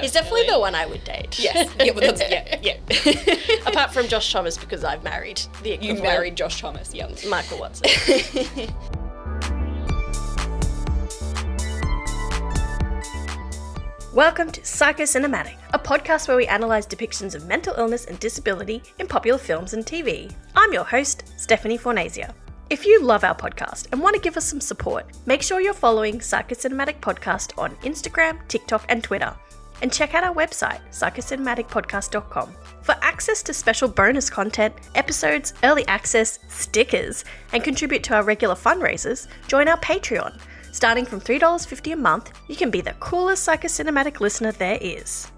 He's definitely the one I would date. Yes. Yeah, well, yeah, yeah. Apart from Josh Thomas because I've married the you equivalent, married Josh Thomas. Yeah. Michael Watson. Welcome to Psychocinematic, a podcast where we analyse depictions of mental illness and disability in popular films and TV. I'm your host, Stephanie Fornasia. If you love our podcast and want to give us some support, make sure you're following Psychocinematic Podcast on Instagram, TikTok, and Twitter. And check out our website, psychocinematicpodcast.com, for access to special bonus content, episodes, early access, stickers, and contribute to our regular fundraisers, join our Patreon. Starting from $3.50 a month, you can be the coolest psychocinematic listener there is.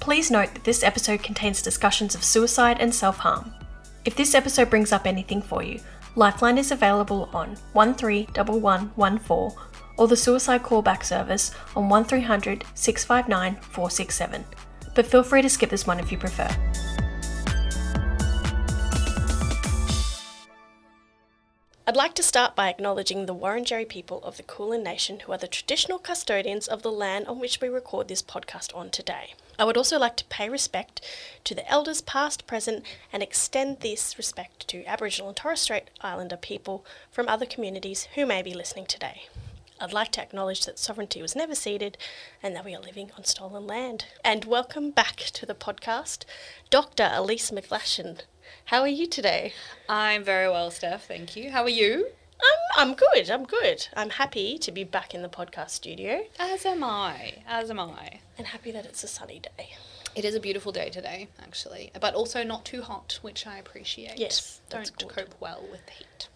Please note that this episode contains discussions of suicide and self harm. If this episode brings up anything for you, Lifeline is available on 131114 or the suicide callback service on 1300 659 467. But feel free to skip this one if you prefer. I'd like to start by acknowledging the Wurundjeri people of the Kulin Nation who are the traditional custodians of the land on which we record this podcast on today. I would also like to pay respect to the elders past, present, and extend this respect to Aboriginal and Torres Strait Islander people from other communities who may be listening today. I'd like to acknowledge that sovereignty was never ceded and that we are living on stolen land. And welcome back to the podcast, Dr. Elise McGlashan. How are you today? I'm very well, Steph. Thank you. How are you? I'm, I'm good. I'm good. I'm happy to be back in the podcast studio As am I. As am I. and happy that it's a sunny day. It is a beautiful day today, actually, but also not too hot, which I appreciate. Yes, that's don't good. cope well with the heat.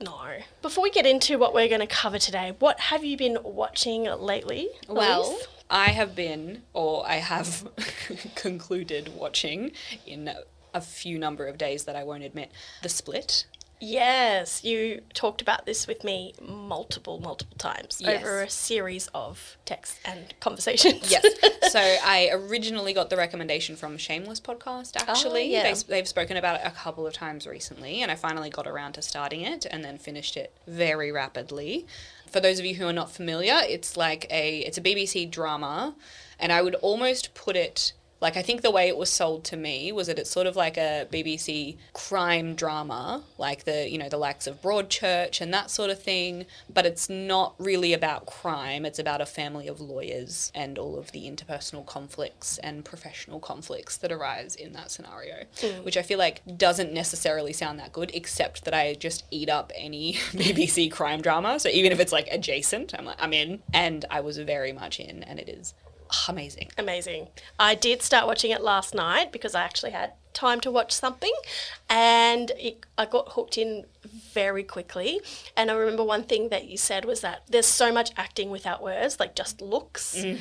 No. Before we get into what we're going to cover today, what have you been watching lately? Well? I have been, or I have concluded watching in a few number of days that I won't admit, The Split. Yes, you talked about this with me multiple, multiple times Yes. over a series of texts and conversations. Yes. so I originally got the recommendation from Shameless podcast. Oh, actually, yeah. they, they've spoken about it a couple of times recently, and I finally got around to starting it, and then finished it very rapidly. For those of you who are not familiar, it's like a it's a BBC drama, and I would almost put it. Like I think the way it was sold to me was that it's sort of like a BBC crime drama, like the you know the likes of Broadchurch and that sort of thing. But it's not really about crime. It's about a family of lawyers and all of the interpersonal conflicts and professional conflicts that arise in that scenario, mm. which I feel like doesn't necessarily sound that good. Except that I just eat up any BBC crime drama. So even if it's like adjacent, I'm like I'm in, and I was very much in, and it is amazing. Amazing. I did start watching it last night because I actually had time to watch something and it, I got hooked in very quickly. And I remember one thing that you said was that there's so much acting without words, like just looks. Mm.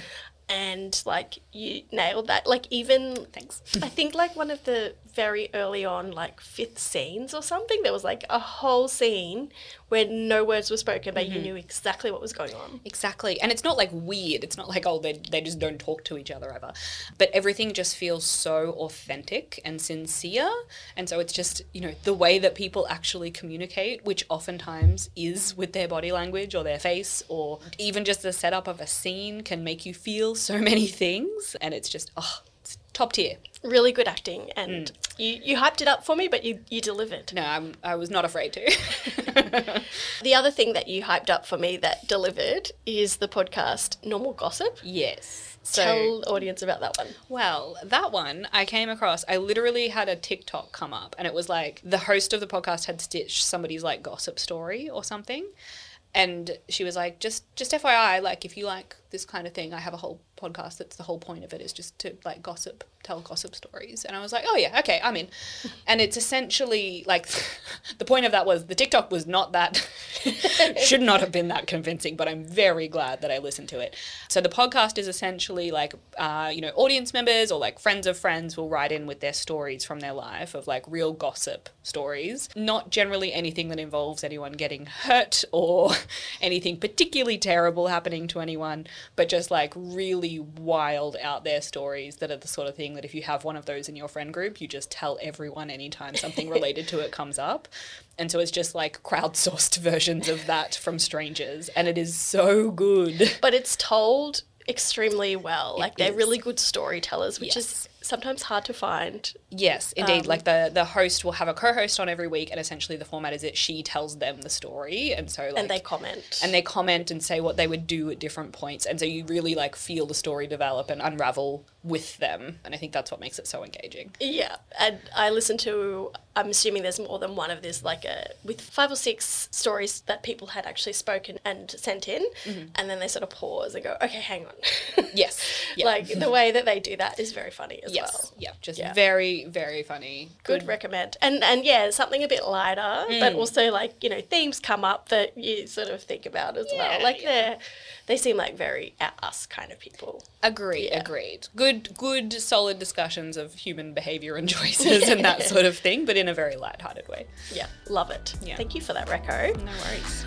And like you nailed that. Like even Thanks. I think like one of the very early on like fifth scenes or something, there was like a whole scene where no words were spoken, but you mm-hmm. knew exactly what was going on. Exactly. And it's not like weird. It's not like, oh, they, they just don't talk to each other ever. But everything just feels so authentic and sincere. And so it's just, you know, the way that people actually communicate, which oftentimes is with their body language or their face, or even just the setup of a scene can make you feel so many things. And it's just, oh, top tier. Really good acting, and mm. you, you hyped it up for me, but you, you delivered. No, I'm, I was not afraid to. The other thing that you hyped up for me that delivered is the podcast Normal Gossip. yes. So, Tell audience about that one. Well, that one I came across. I literally had a TikTok come up, and it was like the host of the podcast had stitched somebody's like gossip story or something, and she was like, "Just, just FYI, like if you like this kind of thing, I have a whole podcast. That's the whole point of it is just to like gossip, tell gossip stories." And I was like, "Oh yeah, okay, I'm in." And it's essentially like the point of that was the TikTok was not that should not have been that convincing, but I'm very glad that I listened to it. So the podcast is essentially like, uh, you know, audience members or like friends of friends will write in with their stories from their life of like real gossip stories, not generally anything that involves anyone getting hurt or anything particularly terrible happening to anyone, but just like really wild out there stories that are the sort of thing that if you have one of those in your friend group, you just tell everyone anytime something related to it comes up. And so it's just like crowdsourced versions of that from strangers. And it is so good. But it's told extremely well. Like they're is. really good storytellers, which Yes. is sometimes hard to find. Yes, indeed. Um, like the the host will have a co-host on every week, and essentially the format is that she tells them the story, and so like, and they comment. and they comment and say what they would do at different points, and so you really like feel the story develop and unravel with them, and I think that's what makes it so engaging. Yeah, and I listen to. I'm assuming there's more than one of this, like a with five or six stories that people had actually spoken and sent in, Mm-hmm. and then they sort of pause and go, "Okay, hang on." Yes, yeah. like the way that they do that is very funny as Yes, well. yeah, just Yeah. very very funny. Good recommend, and and yeah, something a bit lighter, Mm. but also like you know themes come up that you sort of think about as Yeah, well. Like yeah. they're they seem like very at us kind of people. Agreed, Yeah. agreed. Good, good, solid discussions of human behavior and choices and that sort of thing, but in a very light-hearted way. Yeah, love it. Yeah. Thank you for that, Reco. No worries.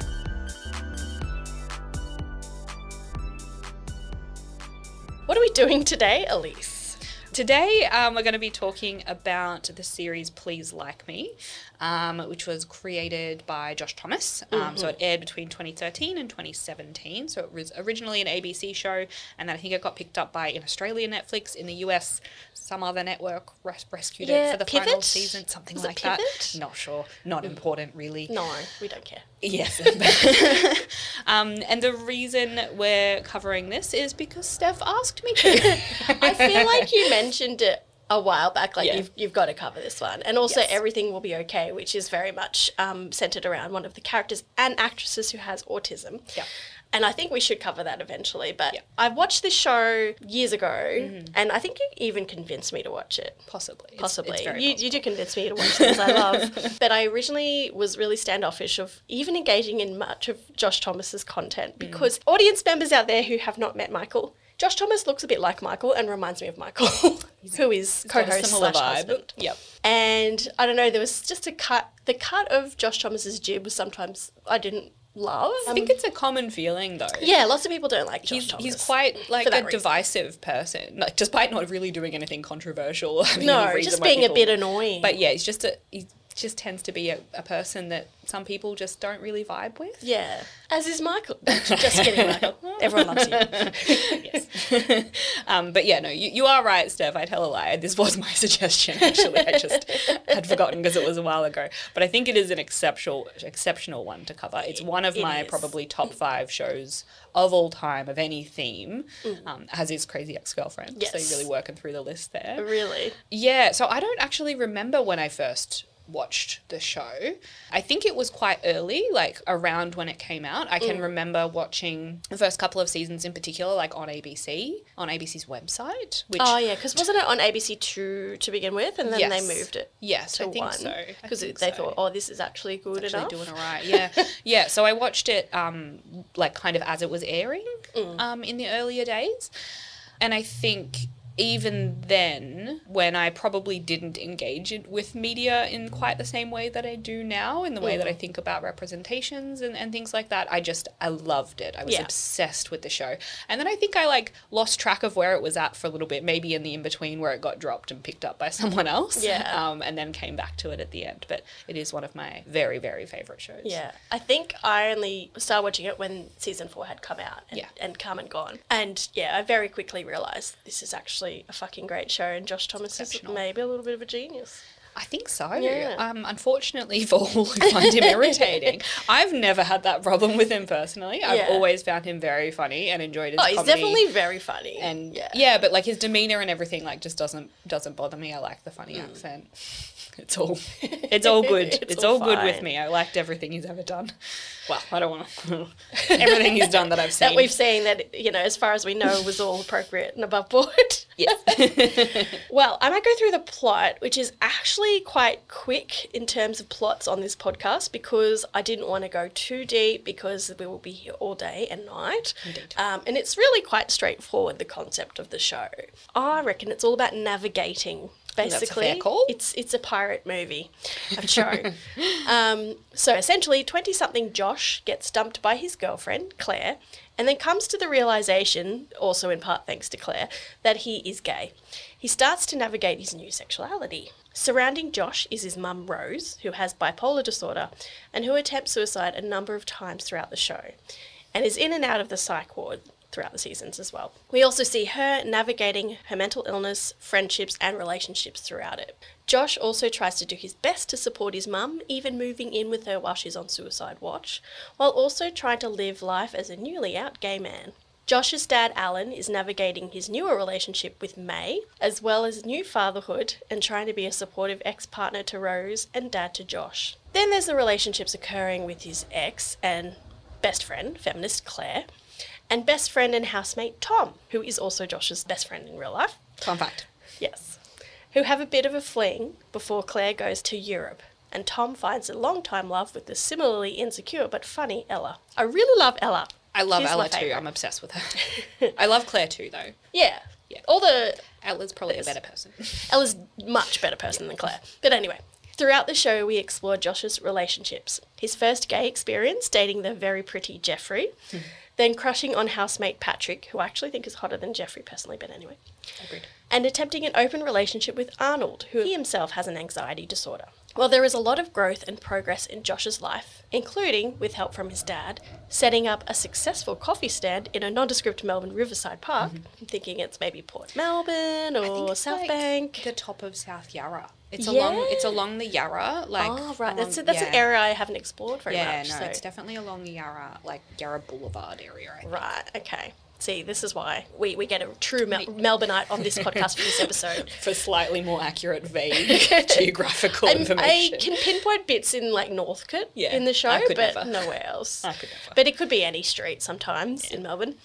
What are we doing today, Elise? Today, um, we're going to be talking about the series Please Like Me, um, which was created by Josh Thomas. Um, So it aired between 2013 and 2017. So it was originally an ABC show, and then I think it got picked up by in Australia Netflix, in the US, some other network res- rescued it for the final season, something Was like that. Not sure. Not important, really. No, we don't care. Yes. um, and the reason we're covering this is because Steph asked me to. I feel like you mentioned it a while back, like Yeah. you've, you've got to cover this one. And also, Yes. Everything Will Be Okay, which is very much um, centered around one of the characters and actresses who has autism. Yeah. And I think we should cover that eventually. But Yeah. I watched this show years ago, and I think you even convinced me to watch it. Possibly. Possibly. It's very you, you do convince me to watch things I love. But I originally was really standoffish of even engaging in much of Josh Thomas's Mm. content because audience members out there who have not met Michael, Josh Thomas looks a bit like Michael and reminds me of Michael, who is co-host slash vibe. husband. Yep. And I don't know, there was just a cut. The cut of Josh Thomas's jib was sometimes I didn't love. I think it's a common feeling though. yeah, lots of people don't like Josh He's, Thomas. he's quite like a reason. divisive person, like despite not really doing anything controversial. or having no, just being a bit annoying. But yeah, he's just a he just tends to be a, a person that some people just don't really vibe with. yeah, as is Michael. just kidding, Michael. Everyone loves you. yes. um, but yeah, no, you, you are right, Steph. I tell a lie. This was my suggestion, actually. I just had forgotten because it was a while ago. But I think it is an exceptional exceptional one to cover. It's one of It my is. probably top five shows of all time of any theme, um, as is Crazy Ex Girlfriend. So Mm. Yes. you're really working through the list there. Really? Yeah, so I don't actually remember when I first watched the show. I think it was quite early, like around when it came out. I Mm. can remember watching the first couple of seasons in particular, like on ABC, on ABC's website. Which Oh yeah, because wasn't it on ABC Two to begin with, and then Yes. they moved it yes, to I think one so. Because they so. thought, oh, this is actually good actually enough. doing it right. Yeah, yeah. So I watched it, um, like kind of as it was airing, Mm. um, in the earlier days, and I think even then, when I probably didn't engage with media in quite the same way that I do now, in the way Mm. that I think about representations and, and things like that, I just I loved it. I was Yeah. obsessed with the show, and then I think I like lost track of where it was at for a little bit, maybe in the in between where it got dropped and picked up by someone else. Yeah. Um, and then came back to it at the end. But it is one of my very very favorite shows. Yeah, I think I only started watching it when season four had come out and, Yeah. and come and gone. And yeah, I very quickly realised this is actually a fucking great show, and Josh Thomas is maybe a little bit of a genius. I think so. Yeah. Um, unfortunately, for all who find him irritating, I've never had that problem with him personally. I've Yeah. always found him very funny and enjoyed his Oh, he's definitely very funny. and yeah, yeah. but like his demeanor and everything, like just doesn't doesn't bother me. I like the funny accent. It's all it's all good. It's it's, all all, good with me. I liked everything he's ever done. Well, I don't want to. everything he's done that I've seen. that we've seen that you know, as far as we know, was all appropriate and above board. yes. Well, I might go through the plot, which is actually quite quick in terms of plots on this podcast because I didn't want to go too deep because we will be here all day and night. Indeed. Um, and it's really quite straightforward, the concept of the show. I reckon it's all about navigating. Basically, it's it's a pirate movie, a show. um, so essentially, twenty-something Josh gets dumped by his girlfriend Claire, and then comes to the realization, also in part thanks to Claire, that he is gay. He starts to navigate his new sexuality. Surrounding Josh is his mum Rose, who has bipolar disorder and who attempts suicide a number of times throughout the show, and is in and out of the psych ward throughout the seasons as well. We also see her navigating her mental illness, friendships, and relationships throughout it. Josh also tries to do his best to support his mum, even moving in with her while she's on suicide watch, while also trying to live life as a newly out gay man. Josh's dad, Alan, is navigating his newer relationship with May, as well as new fatherhood and trying to be a supportive ex partner to Rose and dad to Josh. Then there's the relationships occurring with his ex and best friend, feminist Claire, and best friend and housemate Tom, who is also Josh's best friend in real life. Fun fact. Yes. Who have a bit of a fling before Claire goes to Europe. And Tom finds a long-time love with the similarly insecure but funny Ella. I really love Ella. I love She's Ella too. I'm obsessed with her. I love Claire too, though. Yeah. Yeah. All the Ella's probably a better person. Ella's much better person than Claire. But anyway, throughout the show, we explore Josh's relationships. His first gay experience, dating the very pretty Jeffrey, hmm. Then crushing on housemate Patrick, who I actually think is hotter than Jeffrey personally, but anyway, Agreed. and attempting an open relationship with Arnold, who he himself has an anxiety disorder. While there is a lot of growth and progress in Josh's life, including, with help from his dad, setting up a successful coffee stand in a nondescript Melbourne Riverside Park, mm-hmm. I'm thinking it's maybe Port Melbourne or South like Bank. The top of South Yarra. It's along. It's along the Yarra. Like. oh, right. That's, along- that's an area I haven't explored very Yeah, much. no, so. it's definitely along the Yarra, like Yarra Boulevard area. I think. Right, okay. See, this is why we, we get a true Mel- Melbourneite on this podcast for this episode. For slightly more accurate, vague geographical I'm- I can pinpoint bits in like Northcote Yeah, in the show, but never. nowhere else. I could never. But it could be any street sometimes in Melbourne.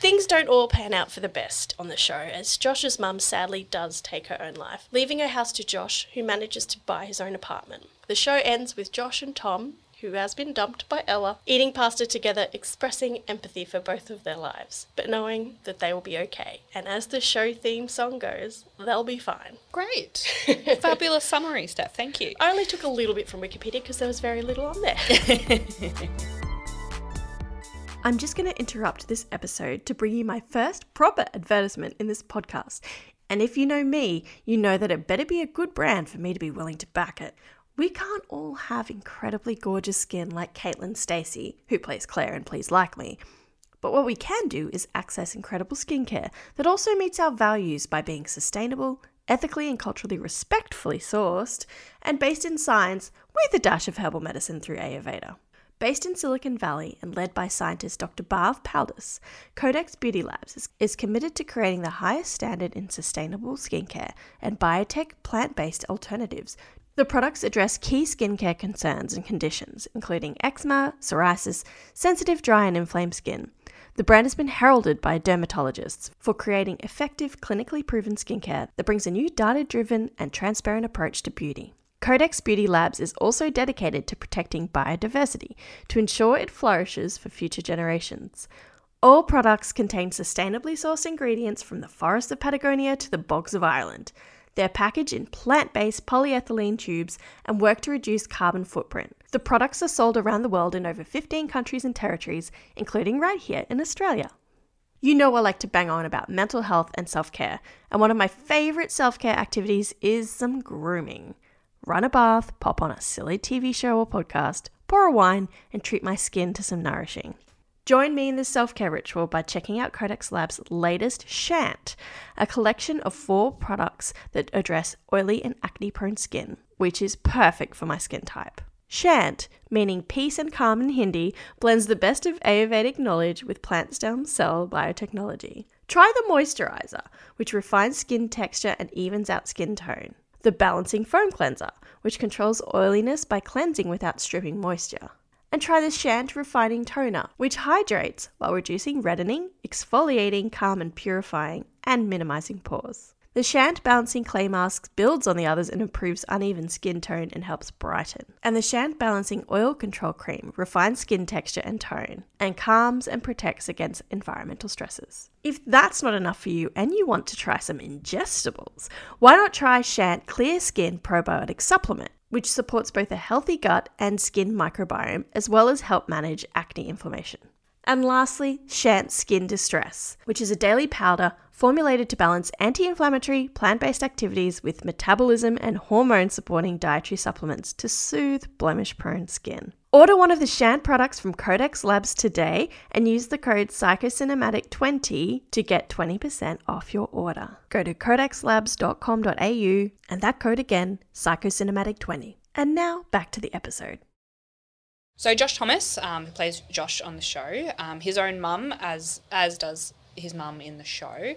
Things don't all pan out for the best on the show, as Josh's mum sadly does take her own life, leaving her house to Josh, who manages to buy his own apartment. The show ends with Josh and Tom, who has been dumped by Ella, eating pasta together, expressing empathy for both of their lives, but knowing that they will be okay. And as the show theme song goes, they'll be fine. Great. Fabulous summary, Steph. Thank you. I only took a little bit from Wikipedia because there was very little on there. I'm just going to interrupt this episode to bring you my first proper advertisement in this podcast. And if you know me, you know that it better be a good brand for me to be willing to back it. We can't all have incredibly gorgeous skin like Caitlin Stasey, who plays Claire in Please Like Me. But what we can do is access incredible skincare that also meets our values by being sustainable, ethically and culturally respectfully sourced, and based in science with a dash of herbal medicine through Ayurveda. Based in Silicon Valley and led by scientist Dr. Barbara Paldus, Codex Beauty Labs is, is committed to creating the highest standard in sustainable skincare and biotech plant based alternatives. The products address key skincare concerns and conditions, including eczema, psoriasis, sensitive, dry, and inflamed skin. The brand has been heralded by dermatologists for creating effective, clinically proven skincare that brings a new data driven and transparent approach to beauty. Codex Beauty Labs is also dedicated to protecting biodiversity to ensure it flourishes for future generations. All products contain sustainably sourced ingredients from the forests of Patagonia to the bogs of Ireland. They're packaged in plant based polyethylene tubes and work to reduce carbon footprint. The products are sold around the world in over 15 countries and territories, including right here in Australia. You know I like to bang on about mental health and self care, and one of my favourite self care activities is some grooming. Run a bath, pop on a silly TV show or podcast, pour a wine, and treat my skin to some nourishing. Join me in this self care ritual by checking out Codex Labs' latest Shaant, a collection of four products that address oily and acne prone skin, which is perfect for my skin type. Shaant, meaning peace and calm in Hindi, blends the best of Ayurvedic knowledge with plant stem cell biotechnology. Try the moisturizer, which refines skin texture and evens out skin tone. The balancing foam cleanser, which controls oiliness by cleansing without stripping moisture. And try the Shaant Refining Toner, which hydrates while reducing reddening, exfoliating, calm and purifying, and minimizing pores. The Shaant Balancing Clay Mask builds on the others and improves uneven skin tone and helps brighten. And the Shaant Balancing Oil Control Cream refines skin texture and tone and calms and protects against environmental stresses. If that's not enough for you and you want to try some ingestibles, why not try Shaant Clear Skin Probiotic Supplement? Which supports both a healthy gut and skin microbiome, as well as help manage acne inflammation. And lastly, Shaant Skin Distress, which is a daily powder formulated to balance anti inflammatory plant based activities with metabolism and hormone supporting dietary supplements to soothe blemish prone skin. Order one of the Shaant products from Codex Labs today and use the code PsychoCinematic20 to get 20% off your order. Go to codexlabs.com.au and that code again, PsychoCinematic20. And now back to the episode. So Josh Thomas, um, who plays Josh on the show, um, his own mum, as as does his mum in the show,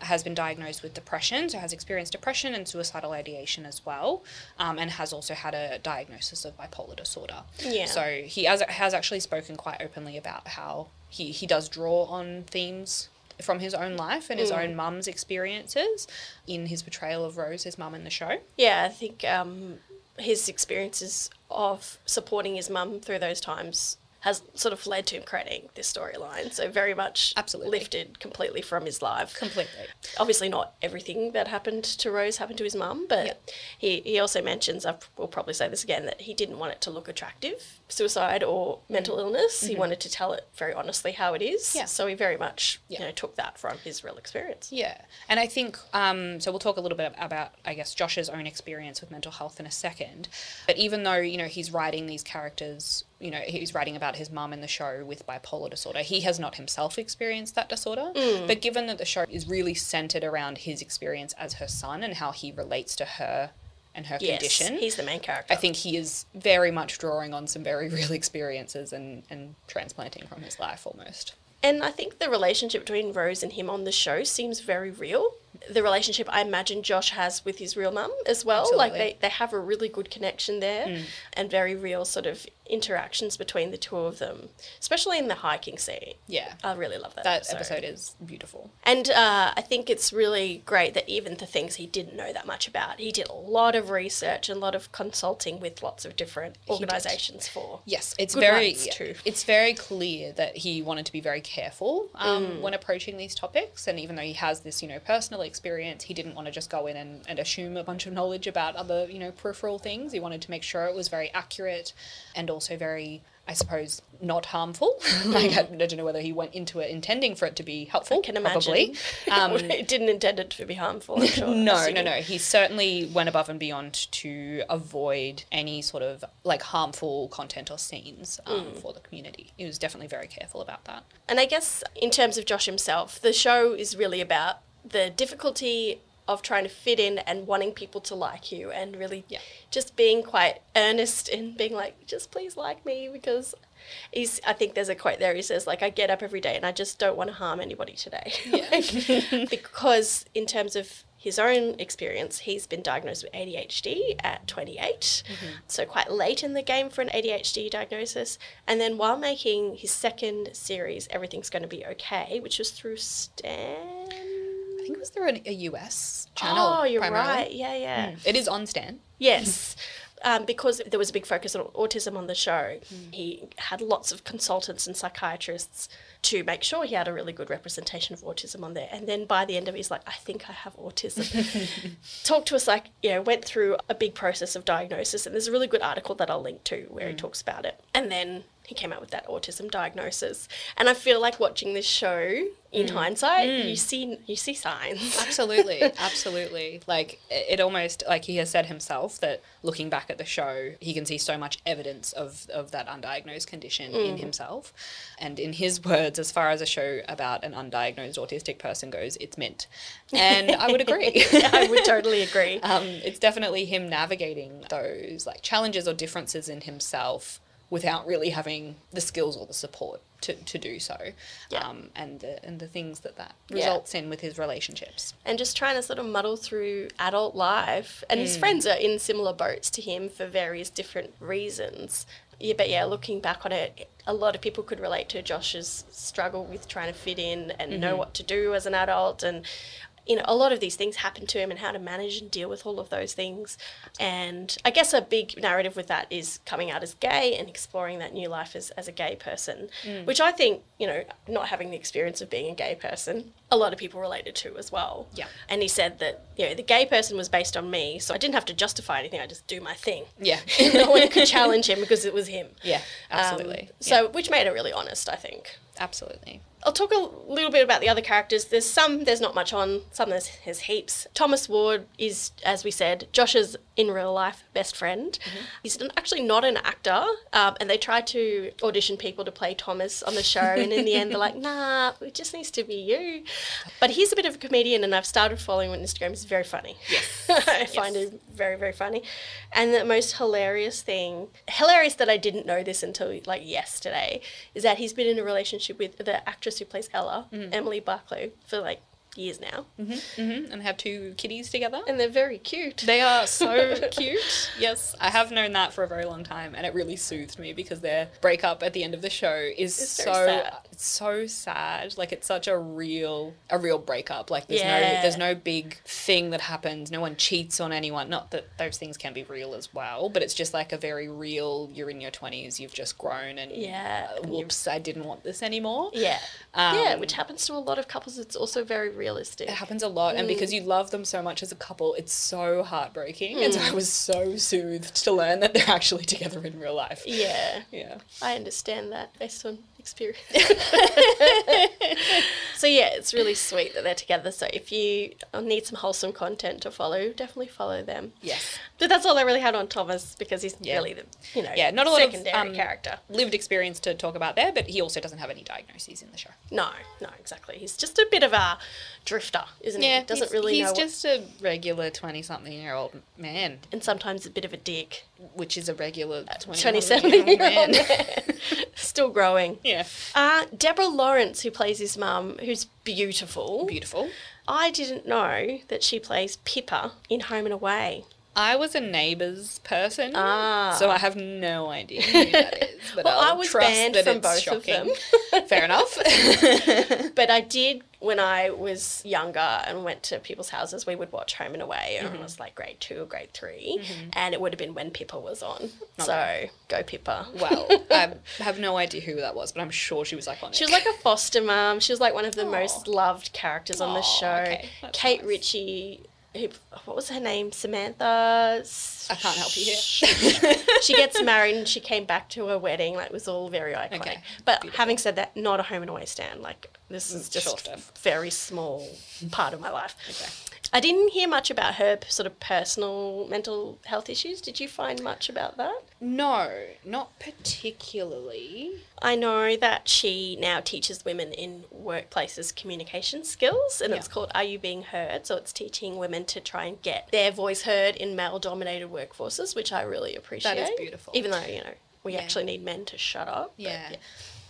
has been diagnosed with depression, so has experienced depression and suicidal ideation as well, um, and has also had a diagnosis of bipolar disorder. Yeah. So he has, has actually spoken quite openly about how he, he does draw on themes from his own life and his own mum's experiences in his portrayal of Rose, his mum in the show. Yeah, I think um, his experiences of supporting his mum through those times has sort of led to him creating this storyline. So very much Absolutely. lifted completely from his life. Completely. Obviously, not everything that happened to Rose happened to his mum, but Yeah. he, he also mentions, I will probably say this again, that he didn't want it to look attractive, suicide or mental illness. He wanted to tell it very honestly how it is. Mm-hmm. Yeah. So he very much Yeah. you know took that from his real experience. Yeah, and I think um, so. We'll talk a little bit about, I guess, Josh's own experience with mental health in a second. But even though you know he's writing these characters, you know he's writing about his mum in the show with bipolar disorder, he has not himself experienced that disorder. But given that the show is really centered around his experience as her son and how he relates to her and her Yes, condition, he's the main character. I think he is very much drawing on some very real experiences and and transplanting from his life almost. And I think the relationship between Rose and him on the show seems very real. The relationship I imagine Josh has with his real mum as well. Like they, they have a really good connection there and very real sort of interactions between the two of them, especially in the hiking scene. Yeah, I really love that, that episode is beautiful. And uh, I think it's really great that even the things he didn't know that much about, he did a lot of research and a lot of consulting with lots of different organisations for. Yes, it's very too. it's very clear that he wanted to be very careful um, Mm. when approaching these topics, and even though he has this you know personal experience, he didn't want to just go in and, and assume a bunch of knowledge about other you know peripheral things. He wanted to make sure it was very accurate and also very. I suppose not harmful. like I, don't know whether he went into it intending for it to be helpful. I can imagine. Probably. Um, it didn't intend it to be harmful. I'm sure. no, no, no. He certainly went above and beyond to avoid any sort of like harmful content or scenes um, Mm. for the community. He was definitely very careful about that. And I guess in terms of Josh himself, the show is really about the difficulty of trying to fit in and wanting people to like you and really Yeah. just being quite earnest and being like, just please like me because he's I think there's a quote there he says like I get up every day and I just don't want to harm anybody today. Like, because in terms of his own experience, he's been diagnosed with ADHD at 28, mm-hmm. so quite late in the game for an ADHD diagnosis. And then while making his second series, Everything's Going to Be Okay, which was through Stan. Think it was through a US channel. Oh, you're primarily. right. Yeah, yeah. Mm. It is on Stan. Yes. Um, because there was a big focus on autism on the show, mm. he had lots of consultants and psychiatrists to make sure he had a really good representation of autism on there. And then by the end of it, he's like, I think I have autism. Talked to us like, you know, went through a big process of diagnosis. And there's a really good article that I'll link to where he mm. talks about it. And then he came out with that autism diagnosis. And I feel like watching this show in mm. hindsight, you mm. see you see signs. Absolutely, absolutely. Like it almost like he has said himself that looking back at the show, he can see so much evidence of of that undiagnosed condition in mm. himself. And in his words, as far as a show about an undiagnosed autistic person goes, it's mint. And I would agree. I would totally agree. um, it's definitely him navigating those like challenges or differences in himself without really having the skills or the support to, to do so Yeah. um, and the, and the things that that Yeah. results in with his relationships and just trying to sort of muddle through adult life. And his friends are in similar boats to him for various different reasons. Yeah, but yeah, looking back on it, a lot of people could relate to Josh's struggle with trying to fit in and know what to do as an adult and you know, a lot of these things happen to him and how to manage and deal with all of those things. And I guess a big narrative with that is coming out as gay and exploring that new life as, as a gay person, which I think, you know, not having the experience of being a gay person, a lot of people related to as well. Yeah. And he said that, you know, the gay person was based on me, so I didn't have to justify anything, I just do my thing. yeah no one could challenge him because it was him. yeah Um, absolutely so, which made it really honest, I think. absolutely I'll talk a little bit about the other characters. There's some, there's not much on some there's, there's heaps. Thomas Ward is, as we said, Josh's in real life best friend. He's actually not an actor, um, and they tried to audition people to play Thomas on the show, and in the end they're like, nah, it just needs to be you. But he's a bit of a comedian, and I've started following him on Instagram. He's very funny. Yes. I find him very, very funny. And the most hilarious thing, hilarious that I didn't know this until like yesterday, is that he's been in a relationship with the actress who plays Ella, mm-hmm. Emily Barclay, for like years now. hmm and they have two kitties together. And they're very cute. They are so cute. Yes, I have known that for a very long time, and it really soothed me because their breakup at the end of the show is It's so sad. it's so sad. Like it's such a real a real breakup. Like there's no there's no big thing that happens. No one cheats on anyone. Not that those things can be real as well, but it's just like a very real. You're in your twenties. You've just grown, and Yeah, uh, whoops, I didn't want this anymore. yeah. yeah, Um, which happens to a lot of couples. It's also very realistic. It happens a lot, and because mm. you love them so much as a couple, it's so heartbreaking. And so I was so soothed to learn that they're actually together in real life. Yeah, Yeah. I understand that based on experience. so yeah, it's really sweet that they're together. So if you need some wholesome content to follow, definitely follow them. Yes. But that's all I really had on Thomas because he's Yeah. really the you know Yeah, not a lot of, secondary um, character. Lived experience to talk about there, but he also doesn't have any diagnoses in the show. No, no, exactly. He's just a bit of a drifter, isn't he? Doesn't he's, really He's know. what- just a regular twenty-something-year-old man, and sometimes a bit of a dick. which is a regular 27 twenty-seven year man. old man. Still growing. yeah. Uh, Debra Lawrence, who plays his mum, who's beautiful. Beautiful. I didn't know that she plays Pippa in Home and Away. I was a neighbours person, Ah. so I have no idea who that is. But Well, I'll I was trust banned that from it's both of them. Fair enough. But I did, when I was younger and went to people's houses, we would watch Home and Away, and Mm-hmm. it was like grade two or grade 3 and it would have been when Pippa was on. So go Pippa. well, I have no idea who that was, but I'm sure she was iconic. She was like a foster mum. She was like one of the Aw. most loved characters on the show. okay, Kate nice. Ritchie, what was her name? Samantha. I can't help you here. she gets married and she came back to her wedding. Like, it was all very iconic. Okay, But beautiful. having said that, not a home and away stand. Like, this is Mm, just stuff. very small part of my life. Okay. I didn't hear much about her sort of personal mental health issues. Did you find much about that? No, not particularly. I know that she now teaches women in workplaces communication skills, and it's called Are You Being Heard? So it's teaching women to try and get their voice heard in male dominated workforces, which I really appreciate. That is beautiful. Even though, you know, we Yeah. actually need men to shut up. but Yeah.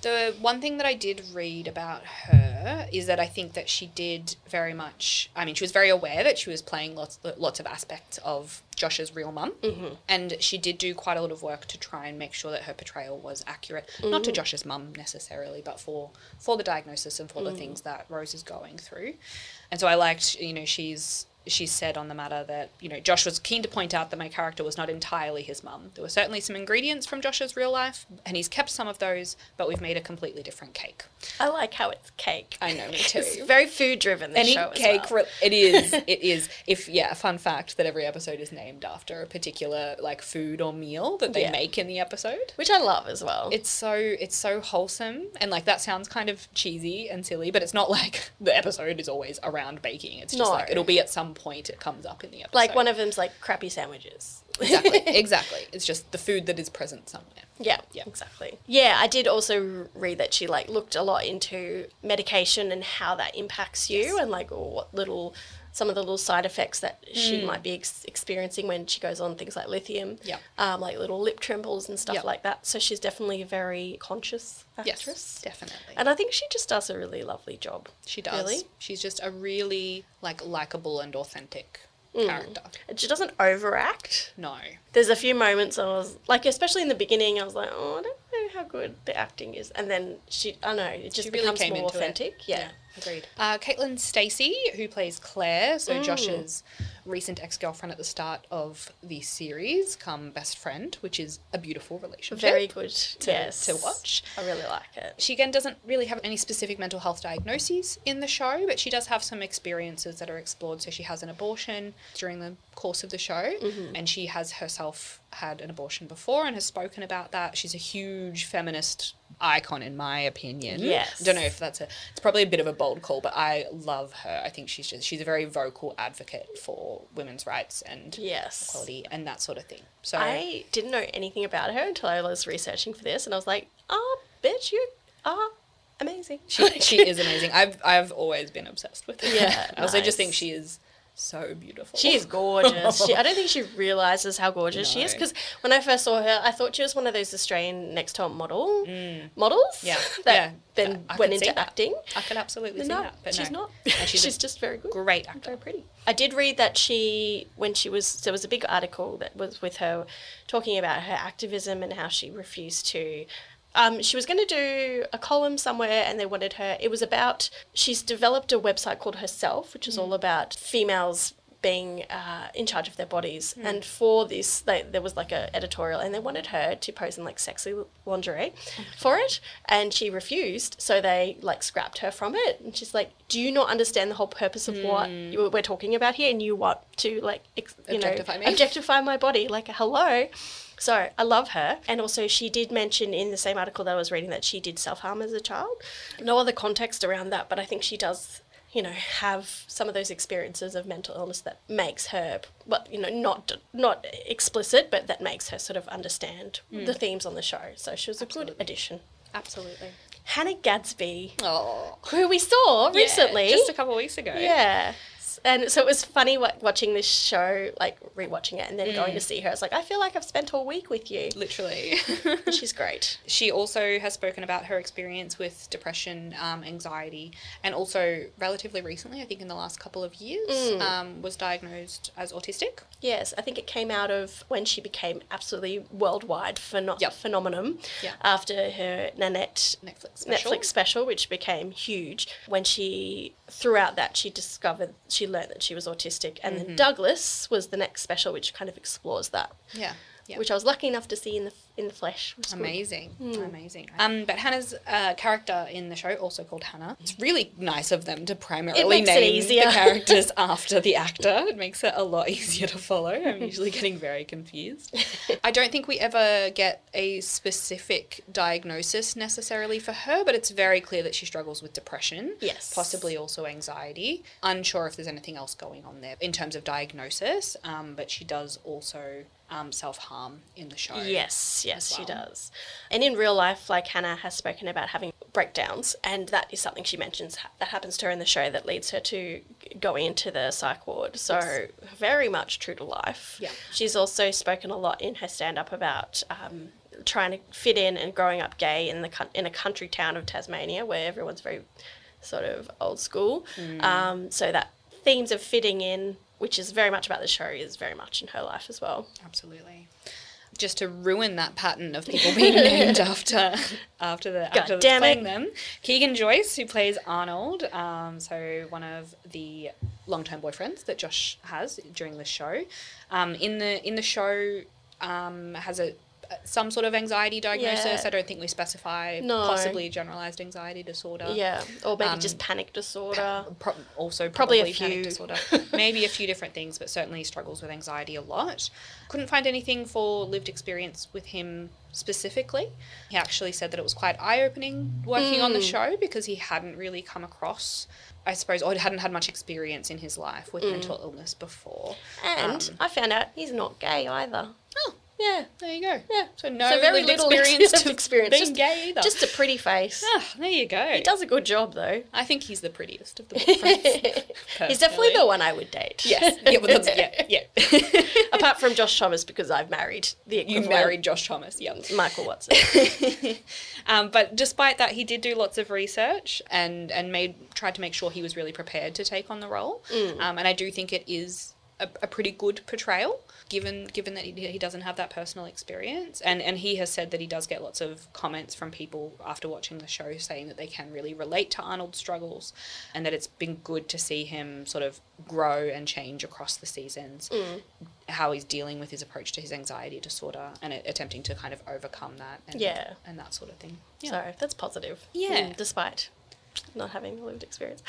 The one thing that I did read about her is that I think that she did very much. I mean, she was very aware that she was playing lots, lots of aspects of Josh's real mum, mm-hmm. and she did do quite a lot of work to try and make sure that her portrayal was accurate, not to Josh's mum necessarily, but for for the diagnosis and for the things that Rose is going through. And so I liked, you know, she's she said on the matter that you know Josh was keen to point out that my character was not entirely his mum. There were certainly some ingredients from Josh's real life, and he's kept some of those, but we've made a completely different cake. I like how it's cake. I know, me too. It's very food driven, this Any show cake, well. re- it is. It is. If yeah, fun fact that every episode is named after a particular like food or meal that they Yeah. make in the episode. Which I love as well. It's so it's so wholesome and like that sounds kind of cheesy and silly, but it's not like the episode is always around baking. It's just No. like it'll be at some point it comes up in the episode. like one of them's like crappy sandwiches. exactly exactly it's just the food that is present somewhere Yeah, Yeah. exactly. Yeah, I did also read that she like looked a lot into medication and how that impacts you, Yes. and like what little some of the little side effects that she Hmm. might be ex- experiencing when she goes on things like lithium. Yeah. um, like little lip trembles and stuff Yeah. like that. So she's definitely a very conscious actress. yes definitely And I think she just does a really lovely job. she does Really? she's just a really like likable and authentic Mm. character And she doesn't overact. no There's a few moments I was like, especially in the beginning, I was like, oh, I don't know how good the acting is, and then she, I don't know, it just She really becomes more authentic. Yeah. Agreed uh, caitlin stasey who plays claire Mm. so josh's recent ex-girlfriend at the start of the series come best friend which is a beautiful relationship Very good. to, yes. to watch I really like it. She again doesn't really have any specific mental health diagnoses in the show, but she does have some experiences that are explored. So she has an abortion during the course of the show, Mm-hmm. and she has herself had an abortion before and has spoken about that. She's a huge feminist icon, in my opinion. Yes. Don't know if that's a. It's probably a bit of a bold call, but I love her. I think she's just she's a very vocal advocate for women's rights and Yes. equality and that sort of thing. So I didn't know anything about her until I was researching for this, and I was like, "Oh, bitch, you are amazing." she, she is amazing. I've I've always been obsessed with her. Yeah, I also just think she is so beautiful. She is gorgeous. She, I don't think she realizes how gorgeous she is because when I first saw her, I thought she was one of those Australian next top model models. Mm. Yeah, that yeah. then I went into that. acting. I can absolutely see no, that, but she's no. not. And she's, she's, just very good. great actor. Very pretty. I did read that she, when she was, there was a big article that was with her talking about her activism and how she refused to. Um, she was going to do a column somewhere and they wanted her. It was about, she's developed a website called Herself, which is all about females being uh, in charge of their bodies. And for this, they, there was like a editorial, and they wanted her to pose in like sexy lingerie for it, and she refused. So they like scrapped her from it. And she's like, "Do you not understand the whole purpose of what you, we're talking about here? And you want to like, ex- you Objectify know, me." objectify my body? Like, hello." So I love her. And also, she did mention in the same article that I was reading that she did self harm as a child. No other context around that, but I think she does, you know, have some of those experiences of mental illness that makes her, well, you know, not not explicit, but that makes her sort of understand mm. the themes on the show. So she was a good addition. Absolutely. Hannah Gadsby, Oh, who we saw recently. just a couple of weeks ago. Yeah. And so it was funny wa- watching this show, like rewatching it, and then going to see her. I was like I feel like I've spent all week with you. Literally. She's great. she also has spoken about her experience with depression, um, anxiety, and also relatively recently, I think in the last couple of years, Mm. um, was diagnosed as autistic. Yes, I think it came out of when she became absolutely worldwide pheno- Yep. phenomenon Yeah. after her Nanette Netflix special. Netflix special, which became huge. When she, throughout that, she discovered, she learned that she was autistic. And Mm-hmm. then Douglas was the next special, which kind of explores that, Yeah. Yeah. which I was lucky enough to see in the in the flesh. which was. Amazing, Hmm. amazing. Um, but Hannah's uh, character in the show, also called Hannah, it's really nice of them to primarily name the characters after the actor. It makes it a lot easier to follow. I'm usually getting very confused. I don't think we ever get a specific diagnosis necessarily for her, but it's very clear that she struggles with depression. Yes. Possibly also anxiety. Unsure if there's anything else going on there in terms of diagnosis, um, but she does also um, self harm in the show. Yes, yes, she does. And in real life, like Hannah has spoken about having breakdowns, and that is something she mentions ha- that happens to her in the show that leads her to going into the psych ward. So, very much true to life. Yeah. She's also spoken a lot in her stand up about. Um, trying to fit in and growing up gay in the in a country town of Tasmania where everyone's very sort of old school. Um, so that themes of fitting in, which is very much about the show, is very much in her life as well. Absolutely. Just to ruin that pattern of people being named after after the God that's damn playing it. them. Keegan Joyce, who plays Arnold, um, so one of the long-term boyfriends that Josh has during the show. Um, in the in the show, um, has a some sort of anxiety diagnosis. Yeah. I don't think we specify. No. Possibly generalized anxiety disorder. Yeah, or maybe Um, just panic disorder. Pro- also Probably probably, a panic few. disorder. Maybe a few different things, but certainly struggles with anxiety a lot. Couldn't find anything for lived experience with him specifically. He actually said that it was quite eye opening working on the Mm. show because he hadn't really come across, I suppose, or hadn't had much experience in his life with mental illness before. And Um, I found out he's not gay either. Oh, Yeah. there you go. Yeah. So no So very little experience to experience, being just- gay either. Just a pretty face. ah, there you go. He does a good job though. I think he's the prettiest of the boyfriends. He's definitely the one I would date. Yes. Yeah, well, yeah, yeah. Apart from Josh Thomas because I've married the you married Josh Thomas, yeah. Michael Watson. um, but despite that, he did do lots of research and and made tried to make sure he was really prepared to take on the role. Um, and I do think it is a, a pretty good portrayal, given given that he, he doesn't have that personal experience. And and he has said that he does get lots of comments from people after watching the show saying that they can really relate to Arnold's struggles, and that it's been good to see him sort of grow and change across the seasons. How he's dealing with his approach to his anxiety disorder and attempting to kind of overcome that. And, Yeah. and that sort of thing. So that's positive. Yeah. Mm, despite not having the lived experience.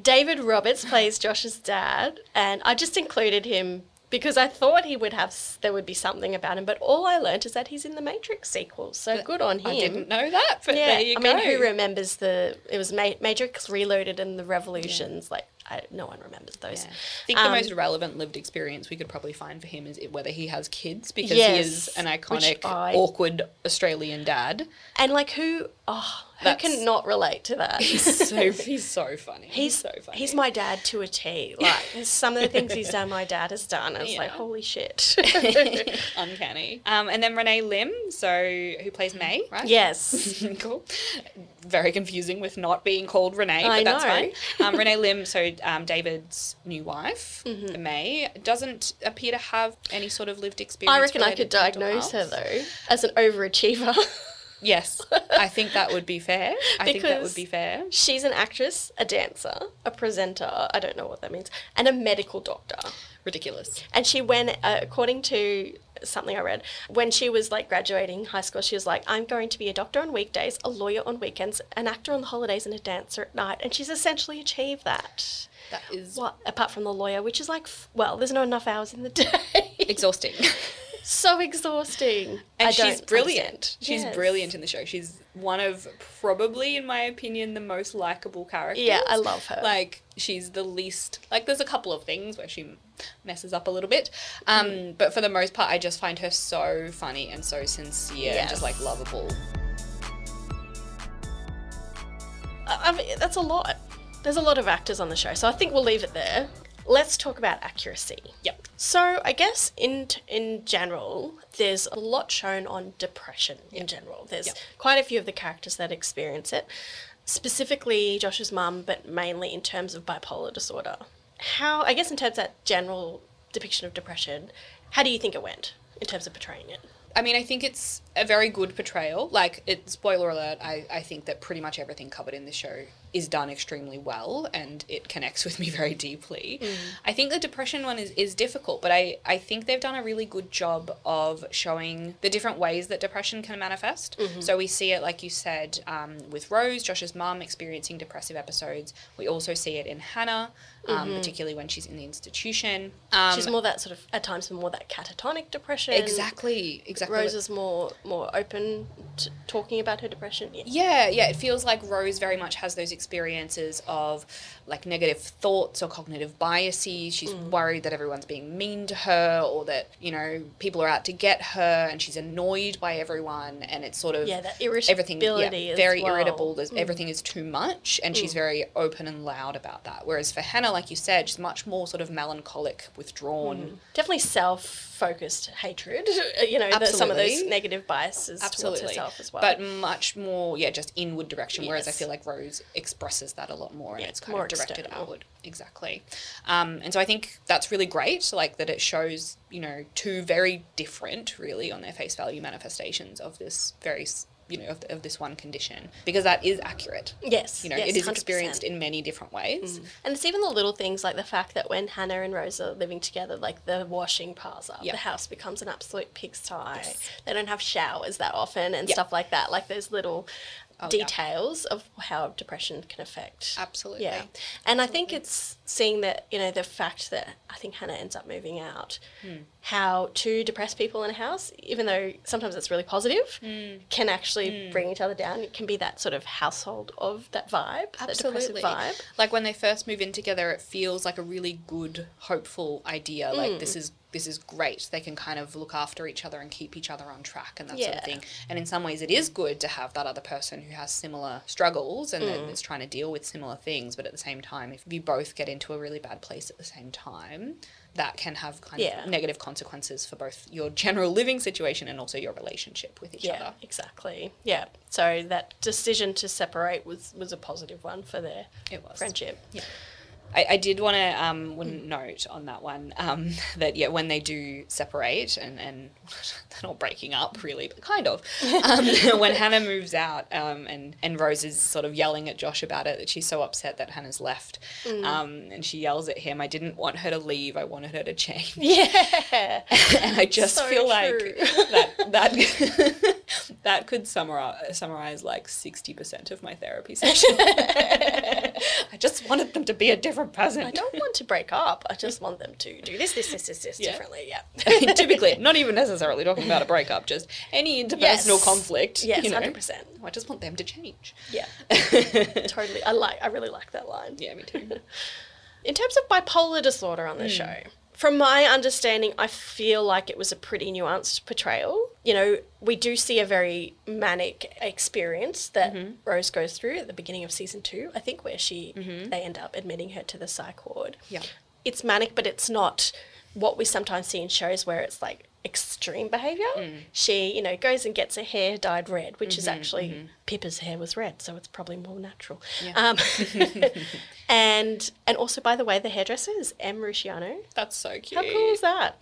David Roberts plays Josh's dad, and I just included him because I thought he would have there would be something about him, but all I learnt is that he's in the Matrix sequel. So good on him. I didn't know that, but Yeah, there you I go. mean, who remembers the? It was Ma- Matrix Reloaded and the Revolutions. Like, I, no one remembers those. Yeah. I think Um, the most relevant lived experience we could probably find for him is whether he has kids because he is an iconic, I- awkward Australian dad. And like, who? Oh, who That's- can not relate to that? He's so he's so funny. He's so funny. He's my dad to a T. Like some of the things he's done, my dad has done. It's like Yeah. holy shit. uncanny. Um, and then Renee Lim, so who plays May, right? yes. cool. Very confusing with not being called Renee, I but that's know. fine. Um, Renee Lim, so um, David's new wife, Mm-hmm. May, doesn't appear to have any sort of lived experience. I reckon I could diagnose her though as an overachiever. Yes, I think that would be fair. I think that would be fair. She's an actress, a dancer, a presenter, I don't know what that means, and a medical doctor. Ridiculous. And she went, uh, according to something I read, when she was like graduating high school, she was like, I'm going to be a doctor on weekdays, a lawyer on weekends, an actor on the holidays, and a dancer at night. And she's essentially achieved that. That is What, apart from the lawyer, which is like, f- well, there's not enough hours in the day. exhausting. So exhausting. And I she's brilliant. understand. She's Yes. brilliant in the show. She's one of probably, in my opinion, the most likable characters. Yeah, I love her. Like she's the least. Like there's a couple of things where she messes up a little bit, um, Mm. but for the most part, I just find her so funny and so sincere and just like lovable. I I mean, that's a lot. There's a lot of actors on the show, so I think we'll leave it there. Let's talk about accuracy. Yep. So I guess in in general, there's a lot shown on depression in general. There's Yep. quite a few of the characters that experience it, specifically Josh's mum, but mainly in terms of bipolar disorder. How I guess in terms of that general depiction of depression, how do you think it went in terms of portraying it? I mean, I think it's a very good portrayal. Like, it, spoiler alert, I, I think that pretty much everything covered in this show is done extremely well and it connects with me very deeply. I think the depression one is, is difficult, but I, I think they've done a really good job of showing the different ways that depression can manifest. So we see it, like you said, um, with Rose, Josh's mum, experiencing depressive episodes. We also see it in Hannah, um, particularly when she's in the institution. Um, She's more that sort of at times more that catatonic depression. exactly, exactly. Rose is more more open to talking about her depression. Yeah. Yeah, yeah. It feels like Rose very much has those experiences of like negative thoughts or cognitive biases. She's Mm. worried that everyone's being mean to her or that, you know, people are out to get her and she's annoyed by everyone and it's sort of Yeah, that everything yeah, very well. Mm. irritable. There's everything is too much and she's very open and loud about that. Whereas for Hannah, like you said, she's much more sort of melancholic, withdrawn. Definitely self-focused hatred. You know, the, some of those negative biases towards Absolutely. herself as well. But much more, yeah, just inward direction. Whereas I feel like Rose expresses that a lot more and Yeah, it's kind more of directed outward. Exactly. Um, and so I think that's really great, like that it shows, you know, two very different, really, on their face value manifestations of this very, you know, of, of this one condition. Because that is accurate. yes, You know, yes, it is 100%. experienced in many different ways. And it's even the little things like the fact that when Hannah and Rose are living together, like the washing piles up, Yeah. the house becomes an absolute pigsty. They don't have showers that often and Yeah. stuff like that. Like those little Oh, yeah. details of how depression can affect. Absolutely. Yeah. And I think it's seeing that, you know, the fact that I think Hannah ends up moving out, Hmm. how two depressed people in a house, even though sometimes it's really positive, Hmm. can actually bring each other down. It can be that sort of household of that vibe, that depressive Absolutely. vibe. Like when they first move in together, it feels like a really good, hopeful idea. Mm. Like this is this is great. They can kind of look after each other and keep each other on track and that sort of thing. And in some ways, it is good to have that other person who has similar struggles and Mm. is trying to deal with similar things. But at the same time, if you both get into a really bad place at the same time, that can have kind Yeah. of negative consequences for both your general living situation and also your relationship with each Yeah, other. exactly. Yeah. So that decision to separate was was a positive one for their It was. friendship. I, I did want to um, note on that one um, that yeah when they do separate and, and they're not breaking up really but kind of um, when Hannah moves out um, and and Rose is sort of yelling at Josh about it that she's so upset that Hannah's left um, and she yells at him I didn't want her to leave I wanted her to change Yeah. and I just So feel true. like that that that could summarize, summarize like 60% of my therapy session. I just wanted them to be a different person. I don't want to break up. I just want them to do this, this, this, this, this Yeah. differently. Yeah. to be clear, not even necessarily talking about a breakup, just any interpersonal Yes. conflict. Yes, you know. 100%. I just want them to change. Yeah. totally. I like. I really like that line. Yeah, me too. In terms of bipolar disorder on the hmm. show, from my understanding, I feel like it was a pretty nuanced portrayal. You know, we do see a very manic experience that mm-hmm. Rose goes through at the beginning of season two, I think, where she mm-hmm. they end up admitting her to the psych ward. Yeah. It's manic, but it's not what we sometimes see in shows where it's like extreme behavior. Mm. She, you know, goes and gets her hair dyed red, which is mm-hmm, actually mm-hmm. Pippa's hair was red, so it's probably more natural. Um, and and also, by the way, the hairdresser is Em Rusciano. That's so cute. How cool is that?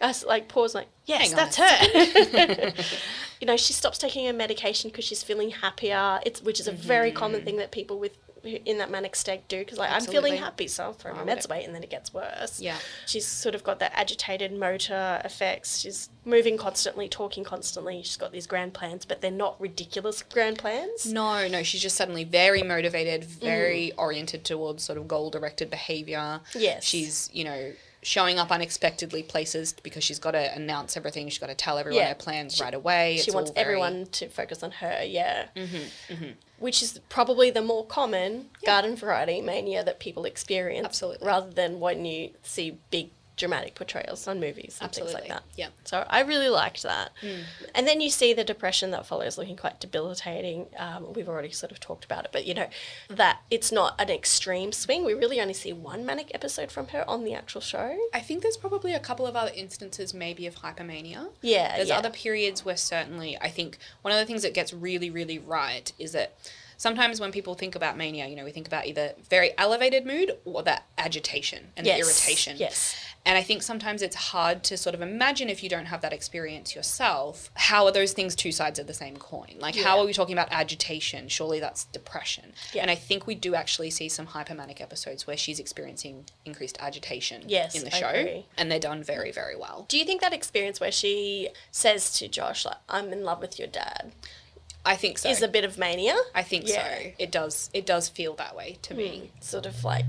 I was like, pause, like, yes, Hang that's her. you know, she stops taking her medication because she's feeling happier. It's which is a mm-hmm. very common thing that people with in that manic state do because like I'm feeling happy, so I'll throw my meds away, and then it gets worse. Yeah. she's sort of got that agitated motor effects. She's moving constantly, talking constantly. She's got these grand plans, but they're not ridiculous grand plans. No, no, she's just suddenly very motivated, very mm. oriented towards sort of goal directed behavior. Yes. She's, you know, showing up unexpectedly places because she's got to announce everything. She's got to tell everyone Yeah. her plans right away. she It's wants all very- everyone to focus on her, yeah. Mm-hmm, Which is probably the more common garden variety mania that people experience, Absolutely. rather than when you see big dramatic portrayals on movies and things like that. Yeah. So I really liked that. And then you see the depression that follows, looking quite debilitating. Um, we've already sort of talked about it, but you know that it's not an extreme swing. We really only see one manic episode from her on the actual show. I think there's probably a couple of other instances, maybe, of hypomania. Yeah, There's yeah. other periods where certainly, I think one of the things that gets really, really right is that sometimes when people think about mania, you know, we think about either very elevated mood or that agitation and Yes, the irritation. yes. And I think sometimes it's hard to sort of imagine if you don't have that experience yourself, how are those things two sides of the same coin? Like, how are we talking about agitation? Surely that's depression. Yeah. And I think we do actually see some hypomanic episodes where she's experiencing increased agitation Yes, in the show. And they're done very, very well. Do you think that experience where she says to Josh, like, I'm in love with your dad, I think so. is a bit of mania? I think Yeah. so. It does. It does feel that way to me. Hmm. Sort of like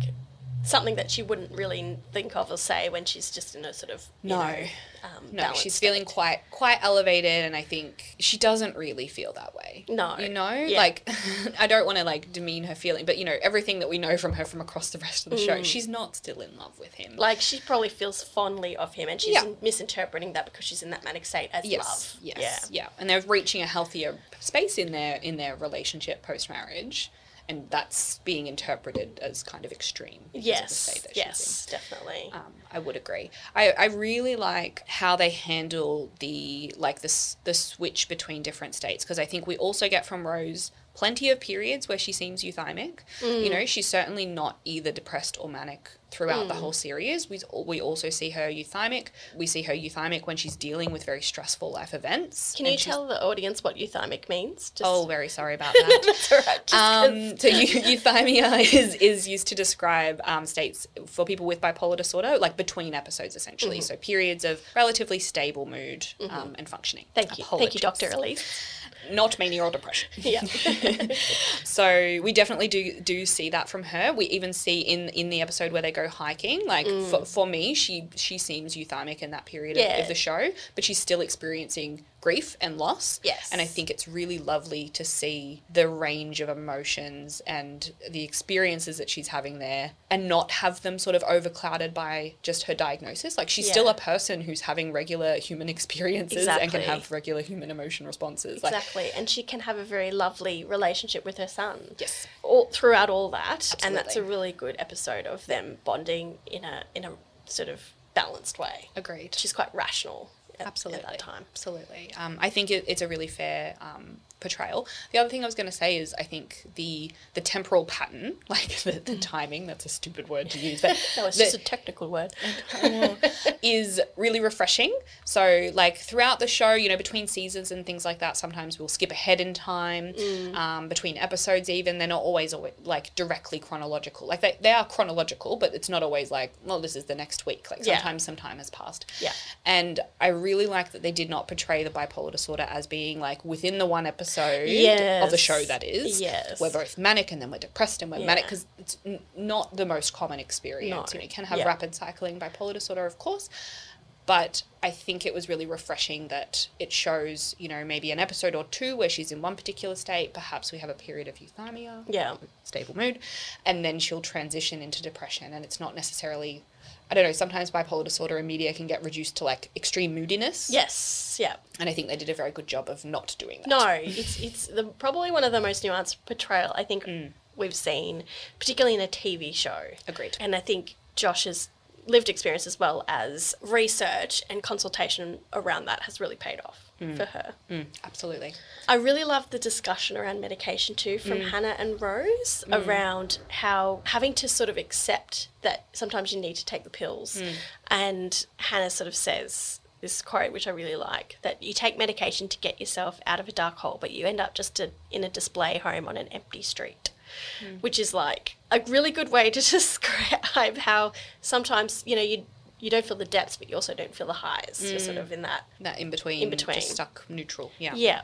something that she wouldn't really think of or say when she's just in a sort of you No. know, um, No, she's feeling quite quite elevated, and I think she doesn't really feel that way. No. you know, Yeah. like I don't want to like demean her feeling, but you know everything that we know from her from across the rest of the Mm. show, she's not still in love with him. Like she probably feels fondly of him, and she's Yeah. misinterpreting that because she's in that manic state as yes, love. yes, yeah, yeah. and they're reaching a healthier space in their in their relationship post marriage, and that's being interpreted as kind of extreme. of Yes. state that she's in. Yes. Definitely. Um, I would agree. I, I really like how they handle the like this the switch between different states because I think we also get from Rose plenty of periods where she seems euthymic. You know, she's certainly not either depressed or manic throughout the whole series. We we also see her euthymic. We see her euthymic when she's dealing with very stressful life events. Can you tell the audience what euthymic means? Just, Oh, very sorry about that. that's all right. Um, so euthymia is, is used to describe um, states for people with bipolar disorder, like between episodes, essentially. So periods of relatively stable mood um, and functioning. thank you, thank you, Doctor Elise. Not mania or depression. Yeah. So we definitely do do see that from her. We even see in in the episode where they go hiking. Like for, for me, she she seems euthymic in that period of, Mm. Of the show, but she's still experiencing grief and loss. Yes. and I think it's really lovely to see the range of emotions and the experiences that she's having there, and not have them sort of overclouded by just her diagnosis. Like she's still a person who's having regular human experiences and can have regular human emotion responses. Like, Exactly, and she can have a very lovely relationship with her son. Yes. all throughout all that, and that's a really good episode of them bonding in a in a sort of balanced way. agreed. She's quite rational at, absolutely at that time. absolutely um, i think it, it's a really fair um, portrayal. The other thing I was going to say is I think the the temporal pattern, like the, the timing, that's a stupid word to use, but No, it's the- just a technical word. is really refreshing. So, like throughout the show, you know, between seasons and things like that, sometimes we'll skip ahead in time um, between episodes. Even they're not always alwa- like directly chronological. Like they, they are chronological, but it's not always like, well, this is the next week. Like Yeah. sometimes some time has passed. Yeah. And I really like that they did not portray the bipolar disorder as being like within the one episode of the show. That is, Yes. we're both manic and then we're depressed and we're Yeah. manic because it's n- not the most common experience. No. You know, you can have Yeah. rapid cycling bipolar disorder, of course, but I think it was really refreshing that it shows, you know, maybe an episode or two where she's in one particular state. Perhaps we have a period of euthymia, Yeah. stable mood, and then she'll transition into depression. And it's not necessarily, I don't know, sometimes bipolar disorder in media can get reduced to like extreme moodiness. Yes. Yeah. And I think they did a very good job of not doing that. No, it's it's the, probably one of the most nuanced portrayal I think mm. we've seen, particularly in a TV show. Agreed. And I think Josh's lived experience as well as research and consultation around that has really paid off for mm. her. Mm, absolutely. I really love the discussion around medication too from mm. Hannah and Rose mm. around how having to sort of accept that sometimes you need to take the pills. And Hannah sort of says this quote, which I really like, that you take medication to get yourself out of a dark hole, but you end up just a, in a display home on an empty street. Which is like a really good way to describe how sometimes, you know, you you don't feel the depths, but you also don't feel the highs. You're sort of in that That in between, In between. stuck neutral. Yeah. yeah.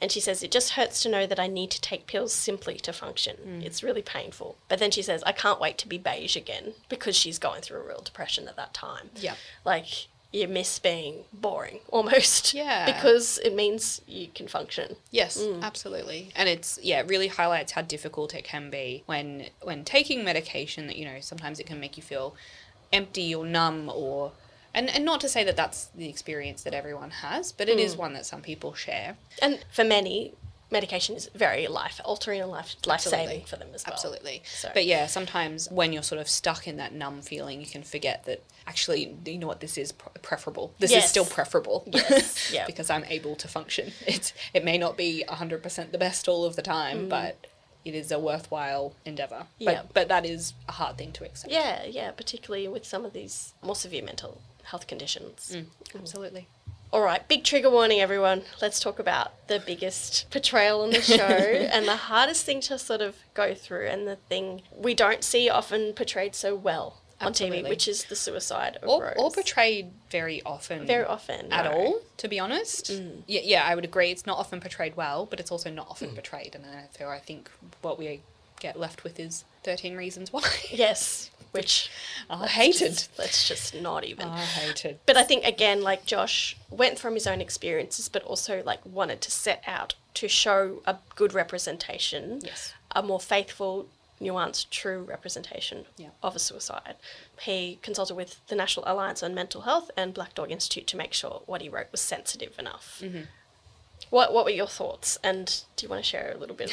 And she says, It just hurts to know that I need to take pills simply to function. Mm. It's really painful. But then she says, I can't wait to be beige again because she's going through a real depression at that time. Yeah. Like, you miss being boring almost. Yeah. Because it means you can function. Yes, absolutely. And it's yeah, it really highlights how difficult it can be when when taking medication that you know, sometimes it can make you feel empty or numb or and, and not to say that that's the experience that everyone has, but it is hmm. one that some people share. And for many, medication is very life altering and life life saving for them as well. Absolutely. So- But yeah, sometimes when you're sort of stuck in that numb feeling, you can forget that actually, you know what, this is pre- preferable. This Yes. is still preferable. Yes, yeah. because I'm able to function. It's, it may not be 100% the best all of the time, hmm. but it is a worthwhile endeavor. Yeah. But, but that is a hard thing to accept. Yeah, yeah, particularly with some of these more severe mental health conditions. Mm. Absolutely. All right, big trigger warning, everyone. Let's talk about the biggest portrayal on the show and the hardest thing to sort of go through, and the thing we don't see often portrayed so well on TV, which is the suicide of Or, Rose. or portrayed very often. Very often, At no. all, to be honest. Mm. Yeah, yeah, I would agree. It's not often portrayed well, but it's also not Mm. often portrayed. And therefore, I think what we get left with is 13 Reasons Why. Yes, which I hated. just- let's just not even. I hated. But I think again, like Josh went from his own experiences, but also like wanted to set out to show a good representation, Yes. a more faithful, nuanced, true representation Yeah. of a suicide. He consulted with the National Alliance on Mental Health and Black Dog Institute to make sure what he wrote was sensitive enough. Mm-hmm. What What were your thoughts? And do you want to share a little bit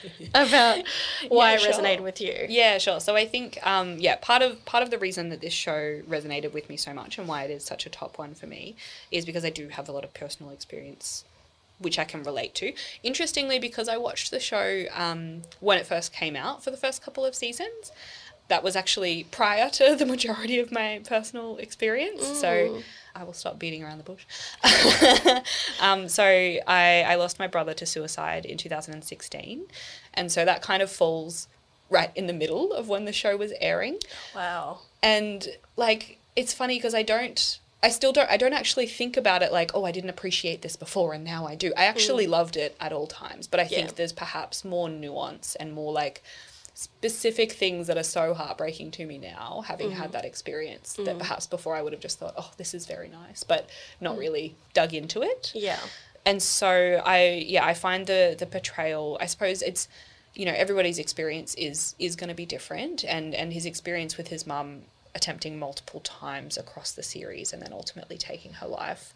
about why Yeah, it resonated with you? Yeah, sure. So I think, um, yeah, part of part of the reason that this show resonated with me so much and why it is such a top one for me is because I do have a lot of personal experience which I can relate to. Interestingly, because I watched the show um, when it first came out for the first couple of seasons, that was actually prior to the majority of my personal experience. So I will stop beating around the bush. um, so I, I lost my brother to suicide in 2016. And so that kind of falls right in the middle of when the show was airing Wow. and like it's funny because i don't i still don't i don't actually think about it like oh i didn't appreciate this before and now i do. I actually mm. loved it at all times but i think Yeah. there's perhaps more nuance and more like specific things that are so heartbreaking to me now having had mm. that experience that mm. perhaps before i would have just thought oh this is very nice but not really dug into it. Yeah. and so I yeah I find the the portrayal I suppose it's you know everybody's experience is is going to be different and and his experience with his mum attempting multiple times across the series and then ultimately taking her life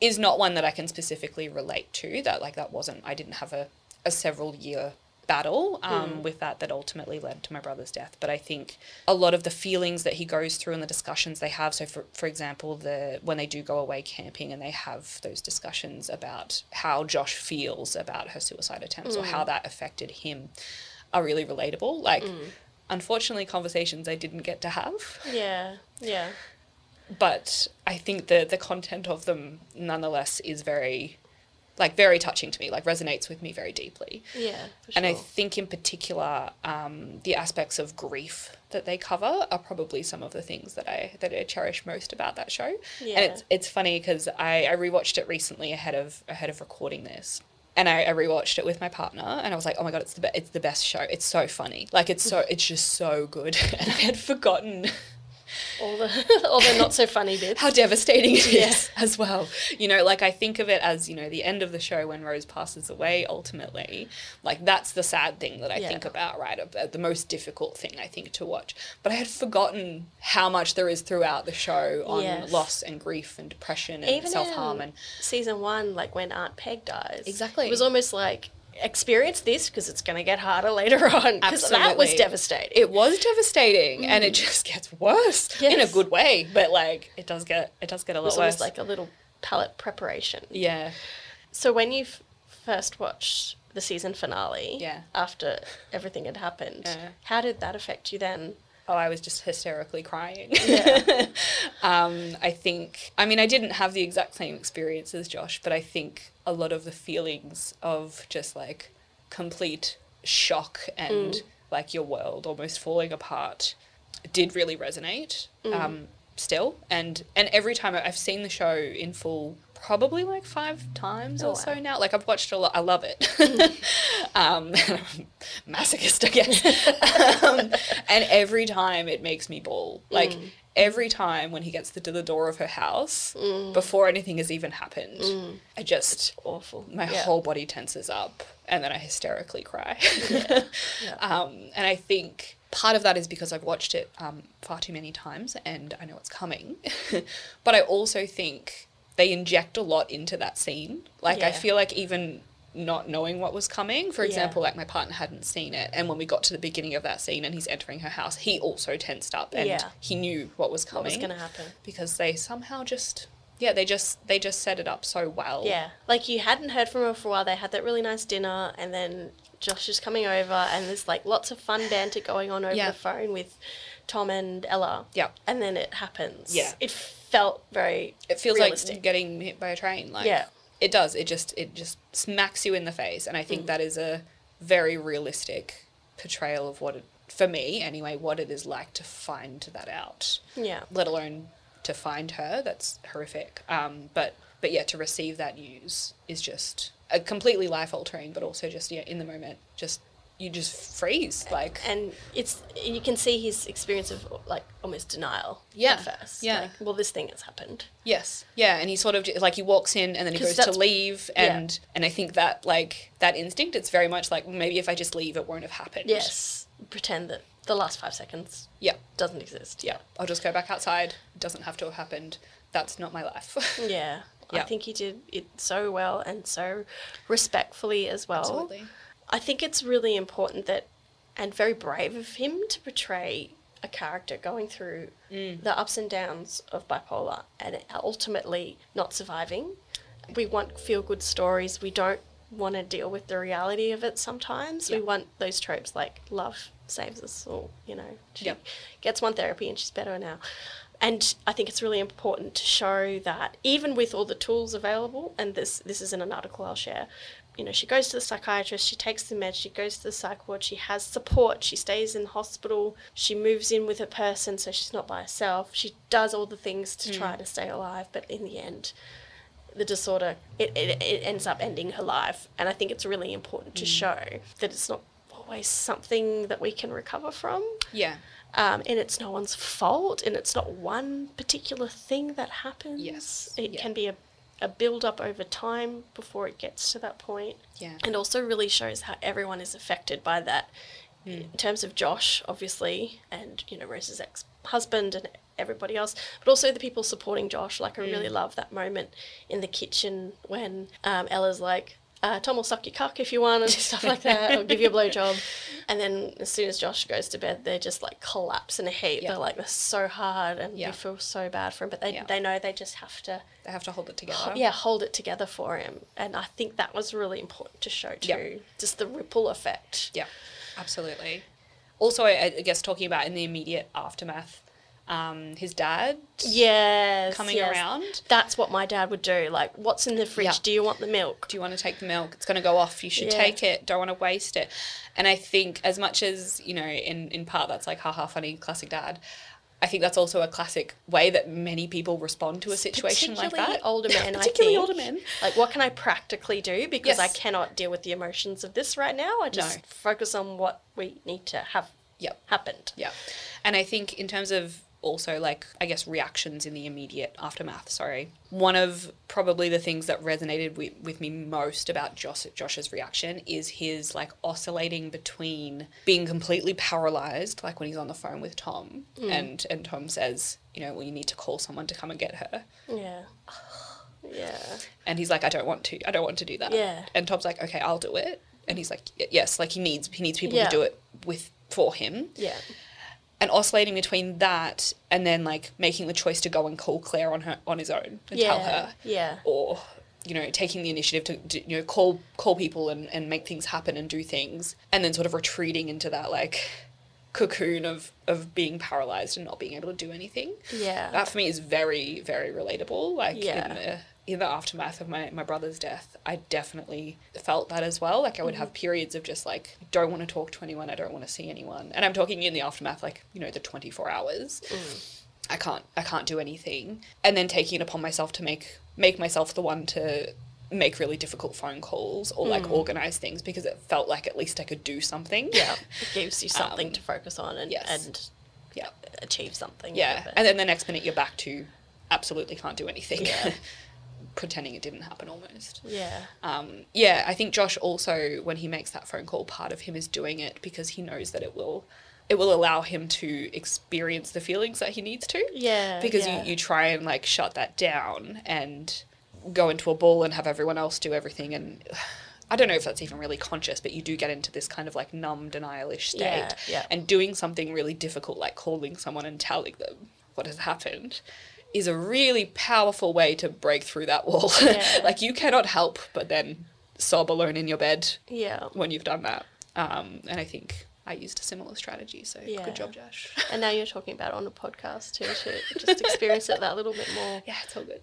is not one that I can specifically relate to that like that wasn't I didn't have a a several year battle um, hmm. with that that ultimately led to my brother's death. But I think a lot of the feelings that he goes through and the discussions they have. So, for for example, the when they do go away camping and they have those discussions about how Josh feels about her suicide attempts or how hmm. that affected him, are really relatable. Like, hmm. Unfortunately, conversations I didn't get to have Yeah. Yeah. but I think the the content of them nonetheless is very like very touching to me like resonates with me very deeply Yeah. For and I think in particular um, the aspects of grief that they cover are probably some of the things that I that I cherish most about that show Yeah. and it's it's funny because I, I rewatched it recently ahead of ahead of recording this and I, I rewatched it with my partner and I was like oh my god it's the be- it's the best show. It's so funny. Like it's so it's just so good. And I had forgotten all the all the not so funny bits. how devastating it is Yeah. as well. You know, like I think of it as, you know, the end of the show when Rose passes away ultimately. Like that's the sad thing that I Yeah. think about, right? The most difficult thing I think to watch. But I had forgotten how much there is throughout the show on Yes. loss and grief and depression and Even self harm in and season one, like when Aunt Peg dies. Exactly. It was almost like experience this because it's going to get harder later on. Because that was devastating. it was devastating and it just gets worse in a Mm. Good way. But like it does get it does get a It lot was worse. like a little palate preparation. yeah. So when you f- first watched the season finale, Yeah. after everything had happened, Yeah. how did that affect you then? Oh, I was just hysterically crying. Yeah. um, I think, I mean, I didn't have the exact same experience as Josh, but I think a lot of the feelings of just like complete shock and Mm. like your world almost falling apart did really resonate Mm. um, still. And, and every time I've seen the show in full, probably like five times Oh, or so wow. Mm. now. Like I've watched a lot. I love it. um, masochist, I guess. um, and every time it makes me bawl. Like Mm. every time when he gets to the door of her house, before anything has even happened, I just Awful. my Mm. Yeah. whole body tenses up, and then I hysterically cry. Yeah. Um, and I think part of that is because I've watched it um, far too many times, and I know it's coming. but I also think they inject a lot into that scene. Like I feel like even not knowing what was coming. For Yeah. example, like my partner hadn't seen it, and when we got to the beginning of that scene and he's entering her house, he also tensed up and Yeah. he knew what was coming What was going to happen? because they somehow just yeah they just they just set it up so well. Yeah. Like you hadn't heard from her for a while. They had that really nice dinner, and then Josh is coming over, and there's like lots of fun banter going on over Yeah. the phone with Tom and Ella. Yeah. And then it happens. Yeah. It felt very. It feels realistic. like getting hit by a train. Like Yeah. it does. It just it just smacks you in the face, and I think Mm. that is a very realistic portrayal of what it for me anyway what it is like to find that out. Yeah. Let alone to find her. That's horrific. Um, but but yeah, to receive that news is just a completely life altering, but also just yeah in the moment just you just freeze like And it's you can see his experience of like almost denial. Yeah. At first. Yeah. Like, well, this thing has happened. Yes. Yeah, and he sort of like he walks in and then he goes to leave yeah. and and I think that like that instinct it's very much like maybe if I just leave it won't have happened. Yes. Pretend that the last five seconds Yeah. doesn't exist. Yeah. I'll just go back outside. It doesn't have to have happened. That's not my life. Yeah. Yeah. I think he did it so well and so respectfully as well. Absolutely. I think it's really important that, and very brave of him to portray a character going through Mm. the ups and downs of bipolar and ultimately not surviving. We want feel good stories. We don't want to deal with the reality of it sometimes. We want those tropes like love saves us all, you know. She Yeah. gets one therapy and she's better now. And I think it's really important to show that even with all the tools available, and this this is in an article I'll share, you know, she goes to the psychiatrist, she takes the meds, she goes to the psych ward, she has support, she stays in hospital, she moves in with a person so she's not by herself. She does all the things to try to stay alive, but in the end, the disorder it, it, it ends up ending her life. And I think it's really important to show that it's not always something that we can recover from yeah. um, and it's no one's fault, and it's not one particular thing that happens. Yes, it yeah. can be a, a build up over time before it gets to that point. Yeah. and also really shows how everyone is affected by that. In terms of Josh, obviously, and you know Rose's ex husband and everybody else, but also the people supporting Josh. Like I really love that moment in the kitchen when um, Ella's like. Uh, Tom will suck your cock if you want and stuff like that, or give you a blowjob. And then as soon as Josh goes to bed, they're just like collapse in a heap. Yeah. They're like, they're so hard and Yeah. you feel so bad for him. But they, Yeah. they know they just have to, They have to hold it together. ho- yeah, hold it together for him. And I think that was really important to show too. Just the ripple effect. Yeah, absolutely. Also, I, I guess talking about in the immediate aftermath, um, his dad Yes. coming yes. around. That's what my dad would do. Like, what's in the fridge? Yeah. Do you want the milk? Do you want to take the milk? It's going to go off. You should Yeah. take it. Don't want to waste it. And I think, as much as, you know, in, in part that's like, haha, funny, classic dad, I think that's also a classic way that many people respond to a situation like that. older men, I Particularly think. older men. Like, what can I practically do? Because I cannot deal with the emotions of this right now. I just No. focus on what we need to have Yep. happened. Yeah. And I think in terms of also like I guess reactions in the immediate aftermath, sorry. One of probably the things that resonated with, with me most about Josh Josh's reaction is his like oscillating between being completely paralyzed, like when he's on the phone with Tom mm. and and Tom says, you know, well you need to call someone to come and get her. Yeah. Yeah. And he's like, I don't want to. I don't want to do that. Yeah. And Tom's like, okay, I'll do it. And he's like, yes, like he needs he needs people Yeah. to do it with for him. Yeah. And oscillating between that and then like making the choice to go and call Claire on her on his own and tell her, Yeah. or you know taking the initiative to, to you know call call people and, and make things happen and do things, and then sort of retreating into that like cocoon of of being paralyzed and not being able to do anything. Yeah. That for me is very very relatable. Like Yeah. in the in the aftermath of my, my brother's death, I definitely felt that as well. Like I would Mm-hmm. have periods of just like don't want to talk to anyone, I don't want to see anyone, and I'm talking in the aftermath, like you know the 24 hours. Mm. I can't I can't do anything, and then taking it upon myself to make make myself the one to make really difficult phone calls or like organize things because it felt like at least I could do something. Mm. Yeah. It gives you something Um, to focus on and, yes. and yeah. achieve something. Yeah. And then the next minute you're back to absolutely can't do anything. Yeah. Pretending it didn't happen almost. yeah. Um, yeah, I think Josh also, when he makes that phone call, part of him is doing it because he knows that it will, it will allow him to experience the feelings that he needs to. Yeah, Because yeah. you, you try and like shut that down and go into a ball and have everyone else do everything and. I don't know if that's even really conscious, but you do get into this kind of like numb denialish state. Yeah, yeah. And doing something really difficult, like calling someone and telling them what has happened, is a really powerful way to break through that wall. Yeah. like you cannot help but then sob alone in your bed Yeah. when you've done that. Um, and I think I used a similar strategy. So Yeah. good job, Josh. And now you're talking about it on a podcast too to just experience it that little bit more. yeah, it's all good.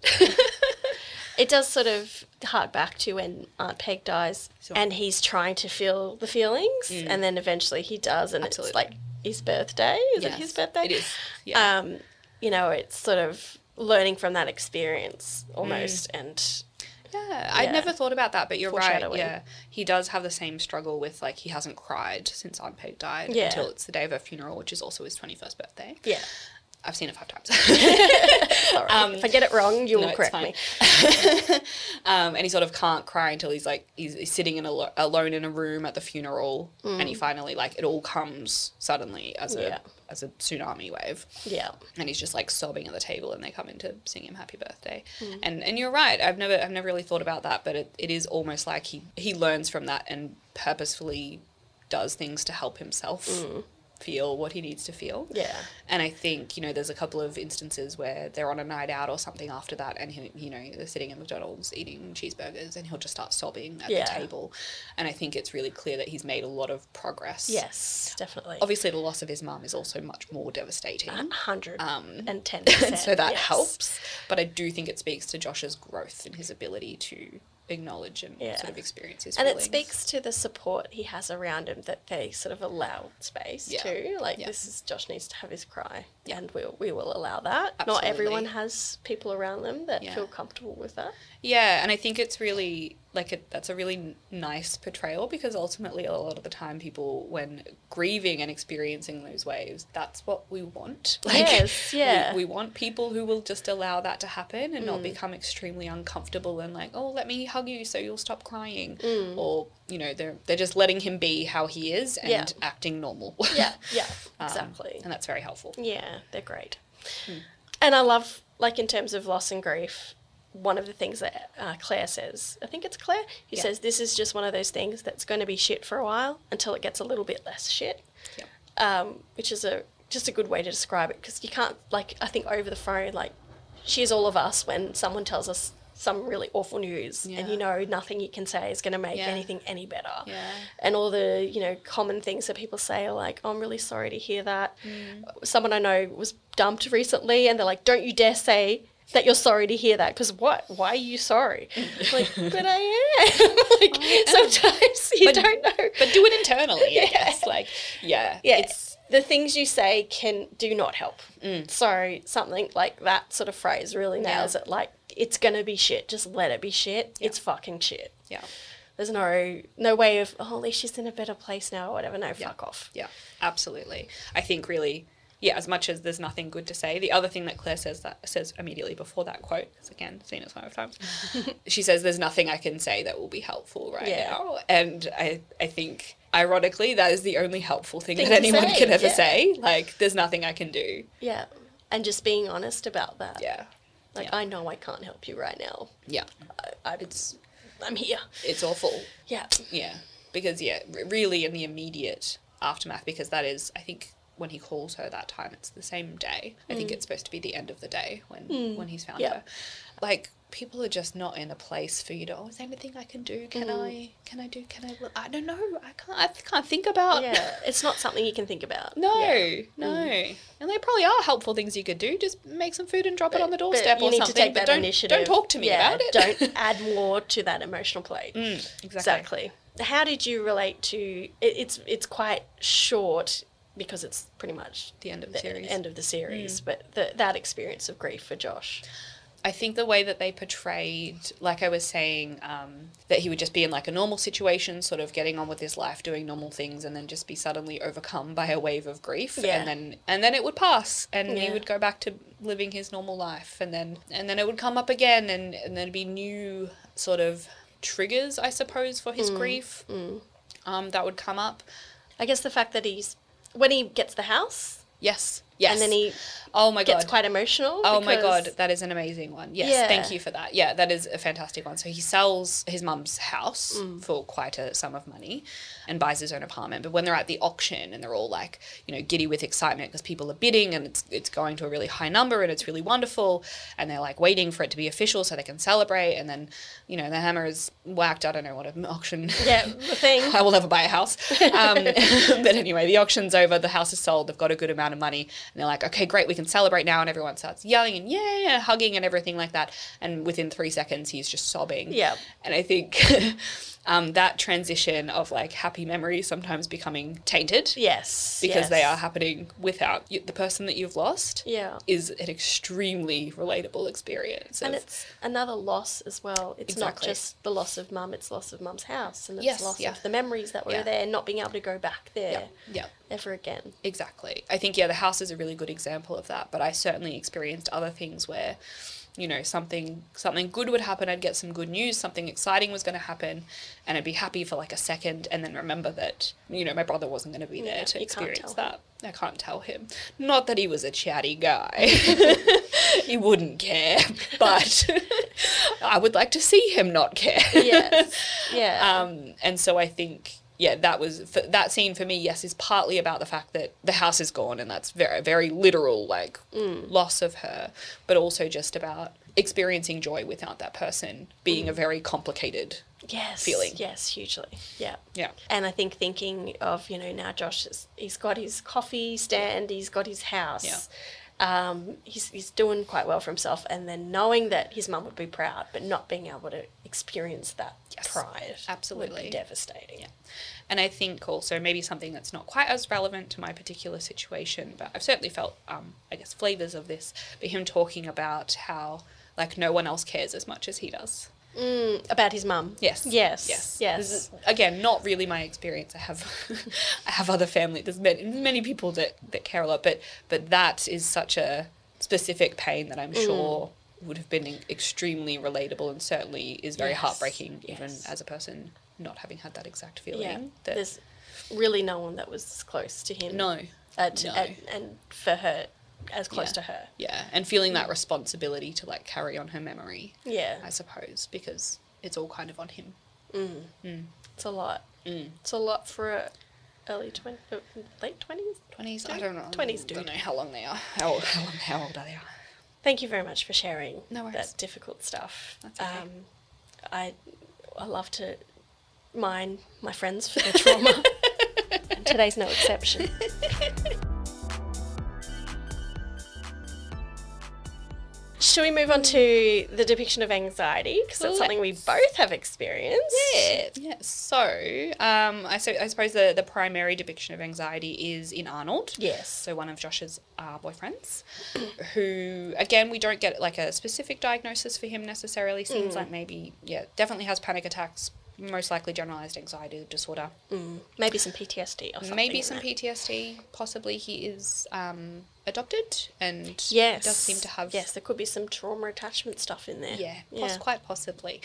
It does sort of hark back to when Aunt Peg dies Sure. and he's trying to feel the feelings and then eventually he does and Absolutely. it's like his birthday. Is it his birthday? It is. Yeah. Um, you know, it's sort of learning from that experience almost Mm. and Yeah, I'd Yeah. never thought about that, but you're right. Yeah, he does have the same struggle with like he hasn't cried since Aunt Peg died Yeah. until it's the day of her funeral, which is also his twenty first birthday. yeah. I've seen it five times. Sorry. if I get it wrong, you Um, No, will correct me. um, and he sort of can't cry until he's like he's, he's sitting in a lo- alone in a room at the funeral, and he finally like it all comes suddenly as a Mm. Yeah. as a tsunami wave. Yeah. and he's just like sobbing at the table and they come in to sing him happy birthday Mm. and and you're right i've never i've never really thought about that but it, it is almost like he he learns from that and purposefully does things to help himself feel what he needs to feel. Yeah. and I think, you know, there's a couple of instances where they're on a night out or something after that, and he, you know, they're sitting at McDonald's eating cheeseburgers, and he'll just start sobbing at Yeah. the table. And I think it's really clear that he's made a lot of progress. Yes, definitely. Obviously, the loss of his mum is also much more devastating. hundred Um, and ten so that yes. helps. But I do think it speaks to Josh's growth and his ability to acknowledge and Yeah. sort of experience his And feelings. it speaks to the support he has around him that they sort of allow space Yeah. too. Like Yeah. this is Josh needs to have his cry, Yeah. and we'll we will allow that. Not everyone has people around them that feel comfortable with that. Yeah, and I think it's really like that's a really nice portrayal because ultimately a lot of the time people when grieving and experiencing those waves, that's what we want. Yes, we- yeah. We, want people who will just allow that to happen and Mm. not become extremely uncomfortable and like, oh, let me hug you so you'll stop crying, Mm. or you know they're they're just letting him be how he is and Yeah. acting normal. Yeah, yeah, Um, exactly. and that's very helpful. Yeah, they're great. Hmm. And I love, like, in terms of loss and grief, one of the things that uh, Claire says, I think it's Claire, who Yeah. says this is just one of those things that's going to be shit for a while until it gets a little bit less shit. Yep. Um, which is a just a good way to describe it because you can't like I think over the phone like she is all of us when someone tells us some really awful news and you know nothing you can say is going to make Yeah. anything any better Yeah. and all the you know common things that people say are like oh, i'm really sorry to hear that Mm. someone i know was dumped recently and they're like don't you dare say that you're sorry to hear that because what why are you sorry like but i am like I am. sometimes you But- don't know But do it internally, I Yeah. guess. Like, yeah. yeah It's, the things you say can do not help Mm. so something like that sort of phrase really Yeah. nails it like it's gonna be shit just let it be shit it's fucking shit yeah. there's no no way of oh at least she's in a better place now or whatever no Yeah. fuck off Yeah, absolutely. I think really, yeah, as much as there's nothing good to say, the other thing that Claire says that says immediately before that quote, because again, seen it five times, she says, "There's nothing I can say that will be helpful right Yeah. now," and I, I think. Ironically, that is the only helpful thing, Thing that anyone say, can ever yeah. say. Like, there's nothing I can do. Yeah. And just being honest about that. Yeah, Like, yeah. I know I can't help you right now. yeah, I, I, it's I'm here. it's awful. Yeah. Yeah, because yeah, r- really in the immediate aftermath, because that is, I think, when he calls her that time, it's the same day. I think mm. it's supposed to be the end of the day when mm. when he's found Yeah. her. Like people are just not in a place for you to. Oh, is there anything I can do? Can mm. I? Can I do? Can I? look- I don't know. I can't. I can't think about. Yeah. It's not something you can think about. No, Yeah. no, and there probably are helpful things you could do. Just make some food and drop it on the But doorstep you or need something. to take but that don't initiative. don't talk to me Yeah, about it. don't add more to that emotional plate. Mm, exactly. Exactly. How did you relate to it, it's it's quite short because it's pretty much The end of the series. end of the series, but the, that experience of grief for Josh. I think the way that they portrayed, like I was saying, um, that he would just be in like a normal situation, sort of getting on with his life, doing normal things, and then just be suddenly overcome by a wave of grief, Yeah. and then and then it would pass, and he would go back to living his normal life, and then and then it would come up again, and and there'd be new sort of triggers, I suppose, for Mm. his grief, um, that would come up. I guess the fact that he's when he gets the house? Yes, yes, and then he oh my gets god, quite emotional. Oh my god, that is an amazing one. Yes, Yeah. thank you for that. Yeah, that is a fantastic one. So he sells his mum's house Mm. for quite a sum of money and buys his own apartment. But when they're at the auction and they're all like, you know, giddy with excitement because people are bidding and it's it's going to a really high number and it's really wonderful and they're like waiting for it to be official so they can celebrate and then, you know, the hammer is whacked. I don't know what an auction Yeah, the thing. I will never buy a house. Um, but anyway, the auction's over, the house is sold, they've got a good amount of money, and they're like, okay, great, we can celebrate now. And everyone starts yelling and yeah, hugging and everything like that. And within three seconds, he's just sobbing. Yeah. And I think um, that transition of like happy memories sometimes becoming tainted Yes. because they are happening without you, the person that you've lost Yeah. is an extremely relatable experience. And of- it's another loss as well. It's not just the loss of mum, it's loss of mum's house and it's Yes, loss yeah. of the memories that were Yeah. there, not being able to go back there yeah, yeah. ever again. Exactly. I think yeah, the house is a really good example of that. But I certainly experienced other things where, you know, something something good would happen. I'd get some good news. Something exciting was going to happen, and I'd be happy for like a second, and then remember that you know my brother wasn't going to be there Yeah, to experience that. I can't tell him. Not that he was a chatty guy. he wouldn't care, but I would like to see him not care. Yes. Yeah. Um, and so I think, yeah, that was for, that scene for me. Yes, is partly about the fact that the house is gone, and that's very, very literal, like Mm. loss of her, but also just about experiencing joy without that person being a Mm. very complicated. yes. feeling. Yes, hugely. Yeah. Yeah, And I think thinking of, you know, now Josh is he's got his coffee stand, he's got his house. Yeah. Um, he's, he's doing quite well for himself and then knowing that his mum would be proud but not being able to experience that Yes, pride absolutely. devastating. Yeah. And I think also maybe something that's not quite as relevant to my particular situation, but I've certainly felt, um, I guess, flavors of this. But him talking about how like no one else cares as much as he does. Mm, about his mum. Yes. Yes. Yes. Yes. Is, again, not really my experience. I have, I have other family. There's many, many people that, that care a lot, but but that is such a specific pain that I'm Mm. sure would have been extremely relatable and certainly is very Yes. heartbreaking, even Yes. as a person not having had that exact feeling. yeah. that, There's really no one that was close to him. no. To, No. and, and for her as close Yeah. to her. Yeah, and feeling that responsibility to like carry on her memory, Yeah, I suppose, because it's all kind of on him. it's a lot. Mm. It's a lot for a early twenty, uh, late twenties. 20s, I don't know. 20s, I don't know how long they are. How, old- how, long, how old are they? Thank you very much for sharing No worries. that difficult stuff. That's okay. Um, I I love to mine my friends for their trauma. and today's no exception. Should we move on to the depiction of anxiety? Because that's something we both have experienced. Yeah. Yeah. So, um, I, so, I suppose the, the primary depiction of anxiety is in Arnold. Yes. So one of Josh's uh, boyfriends, who again we don't get like a specific diagnosis for him necessarily. Seems Mm. like maybe yeah, definitely has panic attacks. Most likely generalized anxiety disorder. Mm, maybe some PTSD or something. maybe some. PTSD. Possibly he is um, adopted and Yes. does seem to have Yes, there could be some trauma attachment stuff in there. Yeah, poss- quite possibly.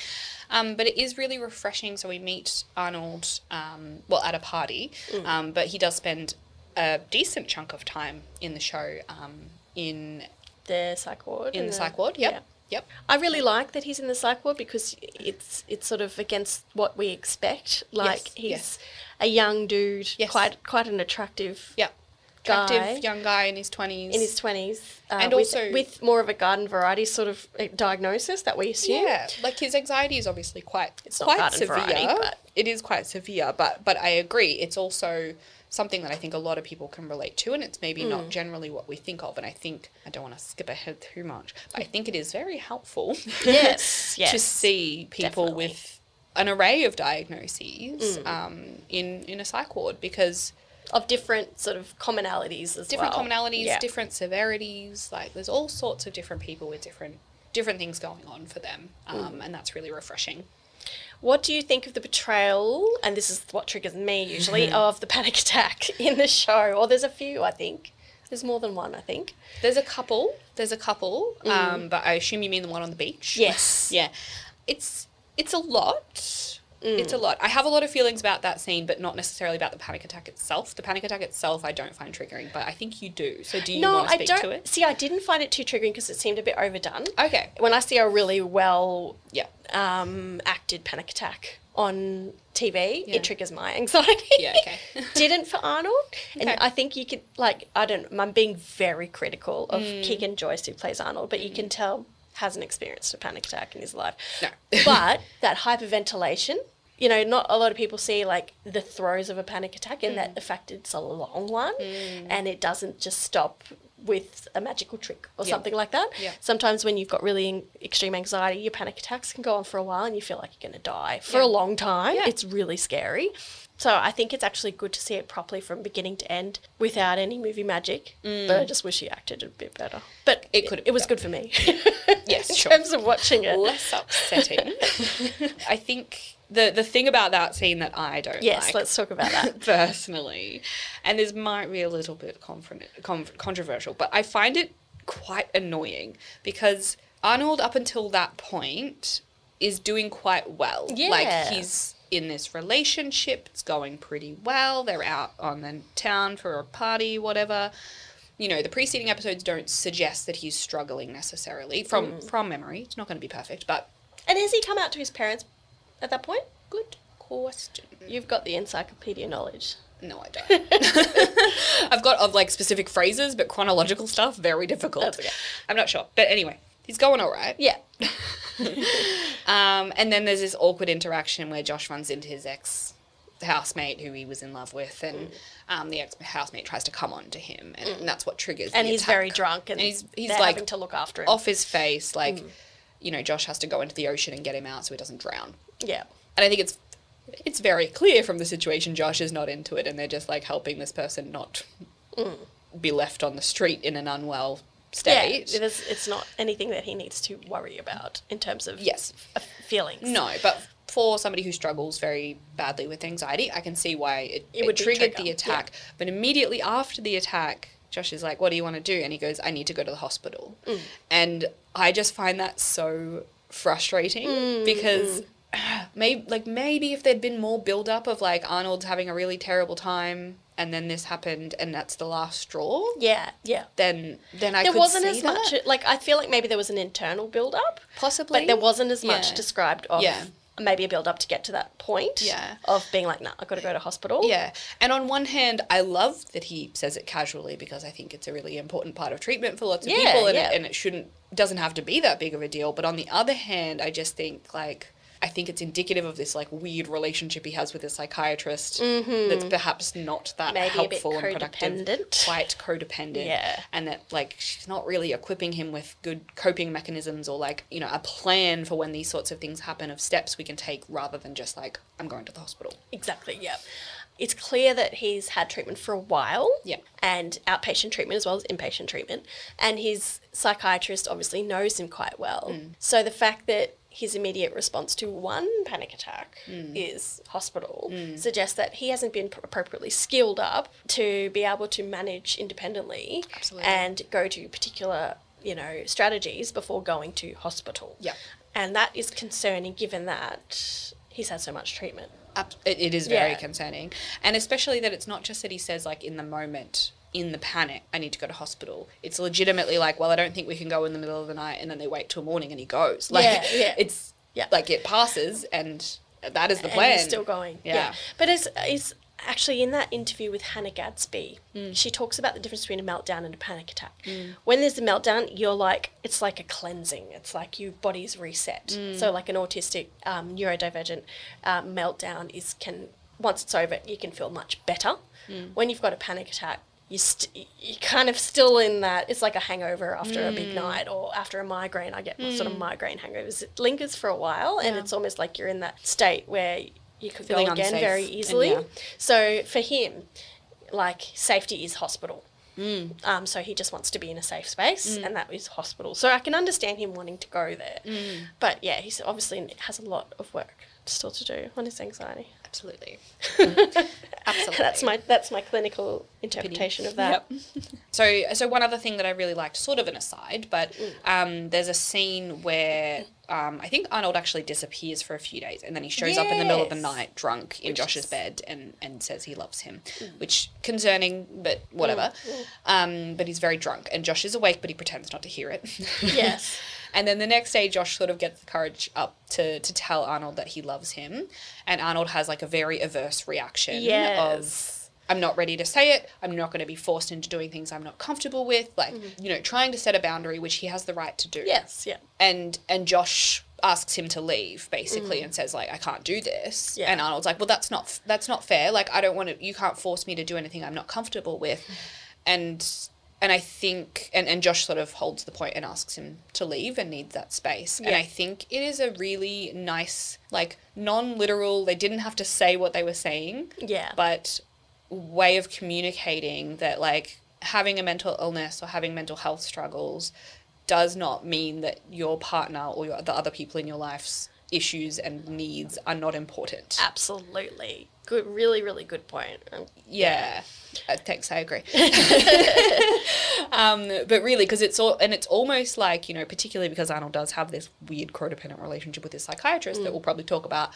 Um, but it is really refreshing. So we meet Arnold, um, well, at a party, Mm. um, but he does spend a decent chunk of time in the show um, in The psych ward. in and the psych ward. Yep, yeah. Yep. I really like that he's in the psych ward because it's it's sort of against what we expect. Like Yes, he's yes. a young dude, Yes. quite quite an attractive Yep. Guy. Attractive young guy in his twenties. in his twenties, uh, And with, also- with more of a garden variety sort of uh, diagnosis that we assume. yeah, like his anxiety is obviously quite It's quite severe. variety, but- It is quite severe, but but I agree. It's also something that I think a lot of people can relate to, and it's maybe Mm. not generally what we think of. And I think I don't want to skip ahead too much, but I think it is very helpful. Yes, to see people definitely. with an array of diagnoses Mm. um, in in a psych ward because of different sort of commonalities as different well. commonalities, Yeah. different severities. Like there's all sorts of different people with different different things going on for them, um, Mm. and that's really refreshing. What do you think of the betrayal? And this is what triggers me usually of the panic attack in the show. Or there's a few, I think. There's more than one, I think. There's a couple. There's a couple, um, but I assume you mean the one on the beach. Mm. Yes. Yeah, it's it's a lot. Mm. It's a lot. I have a lot of feelings about that scene, but not necessarily about the panic attack itself. The panic attack itself, I don't find triggering, but I think you do. So do you no, want to speak I don't. to it? See, I didn't find it too triggering because it seemed a bit overdone. Okay. When I see a really well Yeah. um, acted panic attack on TV, Yeah. it triggers my anxiety. Yeah. Okay. Didn't for Arnold, and Okay. I think you could like I don't. I'm being very critical of Mm. Keegan Joyce who plays Arnold, but you can tell hasn't experienced a panic attack in his life. No. but that hyperventilation, you know, not a lot of people see like the throes of a panic attack, and Mm. that the fact it's a long one, and it doesn't just stop with a magical trick or Yeah. something like that. Yeah. Sometimes when you've got really in- extreme anxiety, your panic attacks can go on for a while, and you feel like you're going to die for Yeah. a long time. It's really scary. So I think it's actually good to see it properly from beginning to end without any movie magic. But I just wish he acted a bit better. But Mm. It it could've It was good for me. Yes, in sure. terms of watching it. Less upsetting. I think the the thing about that scene that I don't Yes, like let's talk about that. personally, and this might be a little bit controversial, but I find it quite annoying because Arnold, up until that point, is doing quite well. Yeah. Like he's in this relationship, it's going pretty well. They're out on the town for a party, whatever. You know, the preceding episodes don't suggest that he's struggling necessarily from mm. from memory. It's not going to be perfect, but And has he come out to his parents at that point? good question. You've got the encyclopedia knowledge. No, I don't. I've got of like specific phrases, but chronological stuff very difficult. Okay. I'm not sure, but anyway, he's going all right. Yeah. Um, and then there's this awkward interaction where Josh runs into his ex housemate who he was in love with, and Mm. um, the ex housemate tries to come on to him, and, that's what triggers. And he's attack. very drunk and, and he's he's like having to look after him. off his face, like Mm. you know, Josh has to go into the ocean and get him out so he doesn't drown. Yeah. And I think it's it's very clear from the situation Josh is not into it and they're just like helping this person not be left on the street in an unwell Yeah, it's not anything that he needs to worry about in terms of Yes. uh, feelings. No, but for somebody who struggles very badly with anxiety, I can see why it, It it, would triggered trigger, the attack. But immediately after the attack, Josh is like, "What do you want to do?" And he goes, "I need to go to the hospital." Mm. And I just find that so frustrating Mm, because maybe like maybe if there'd been more build up of like Arnold's having a really terrible time and then this happened and that's the last straw, Yeah, yeah. then then I There could wasn't as that. much. Like I feel like maybe there was an internal build up, possibly, but there wasn't as much Yeah. described of Yeah. maybe a build up to get to that point. Yeah. Of being like, nah, I've got to go to hospital. Yeah. And on one hand, I love that he says it casually because I think it's a really important part of treatment for lots of Yeah, people and, it, and it shouldn't doesn't have to be that big of a deal. But on the other hand, I just think like I think it's indicative of this like weird relationship he has with a psychiatrist that's perhaps not that Mm-hmm. Maybe helpful and productive. Quite codependent. Yeah. And that like she's not really equipping him with good coping mechanisms or like, you know, a plan for when these sorts of things happen of steps we can take rather than just like, I'm going to the hospital. Exactly, yeah. It's clear that he's had treatment for a while. Yeah. And outpatient treatment as well as inpatient treatment. And his psychiatrist obviously knows him quite well. Mm. So the fact that his immediate response to one panic attack Mm. is hospital suggests that he hasn't been pr- appropriately skilled up to be able to manage independently Absolutely. and go to particular, you know, strategies before going to hospital. Yeah. And that is concerning given that he's had so much treatment. It, it is very Yeah. concerning and especially that it's not just that he says like in the moment in the panic i need to go to hospital it's legitimately like well i don't think we can go in the middle of the night and then they wait till morning and he goes like Yeah, yeah. it's Yeah. like it passes and that is the and plan he's still going. Yeah. Yeah. But it's, it's actually in that interview with Hannah Gadsby, Mm. she talks about the difference between a meltdown and a panic attack. When there's a meltdown, you're like, it's like a cleansing. It's like your body's reset. Mm. So, like an autistic um, neurodivergent uh, meltdown is can once it's over, you can feel much better. Mm. When you've got a panic attack, you st- you kind of still in that. It's like a hangover after a Mm. big night or after a migraine. I get sort of migraine hangovers. It lingers for a while, and Yeah. it's almost like you're in that state where you could Feeling go again very easily. yeah. So for him, like safety is hospital. Mm. Um, so he just wants to be in a safe space, and that is hospital. So I can understand him wanting to go there, Mm. but yeah, he's obviously has a lot of work still to do on his anxiety. absolutely absolutely that's my that's my clinical interpretation of that. Yep. So, so one other thing that I really liked, sort of an aside, but um, there's a scene where um, I think Arnold actually disappears for a few days, and then he shows up in the middle of the night, drunk, in Which Josh's is- bed, and and says he loves him, which concerning, but whatever. Um, but he's very drunk, and Josh is awake, but he pretends not to hear it. Yes. And then the next day, Josh sort of gets the courage up to, to tell Arnold that he loves him. And Arnold has like a very averse reaction of, Yes. I'm not ready to say it. I'm not going to be forced into doing things I'm not comfortable with. Like, mm-hmm. you know, trying to set a boundary, which he has the right to do. Yes. Yeah. And, and Josh asks him to leave basically mm. and says like I can't do this Yeah. and Arnold's like well that's not that's not fair like I don't want to you can't force me to do anything I'm not comfortable with and and I think and, and Josh sort of holds the point and asks him to leave and needs that space. And I think it is a really nice, like non literal, they didn't have to say what they were saying, Yeah. but way of communicating that like having a mental illness or having mental health struggles does not mean that your partner or your, the other people in your life's issues and needs are not important. Absolutely. Good. Really, really good point. Um, Yeah. Uh, thanks, I agree. um, but really, because it's all, and it's almost like, you know, particularly because Arnold does have this weird codependent relationship with his psychiatrist that we'll probably talk about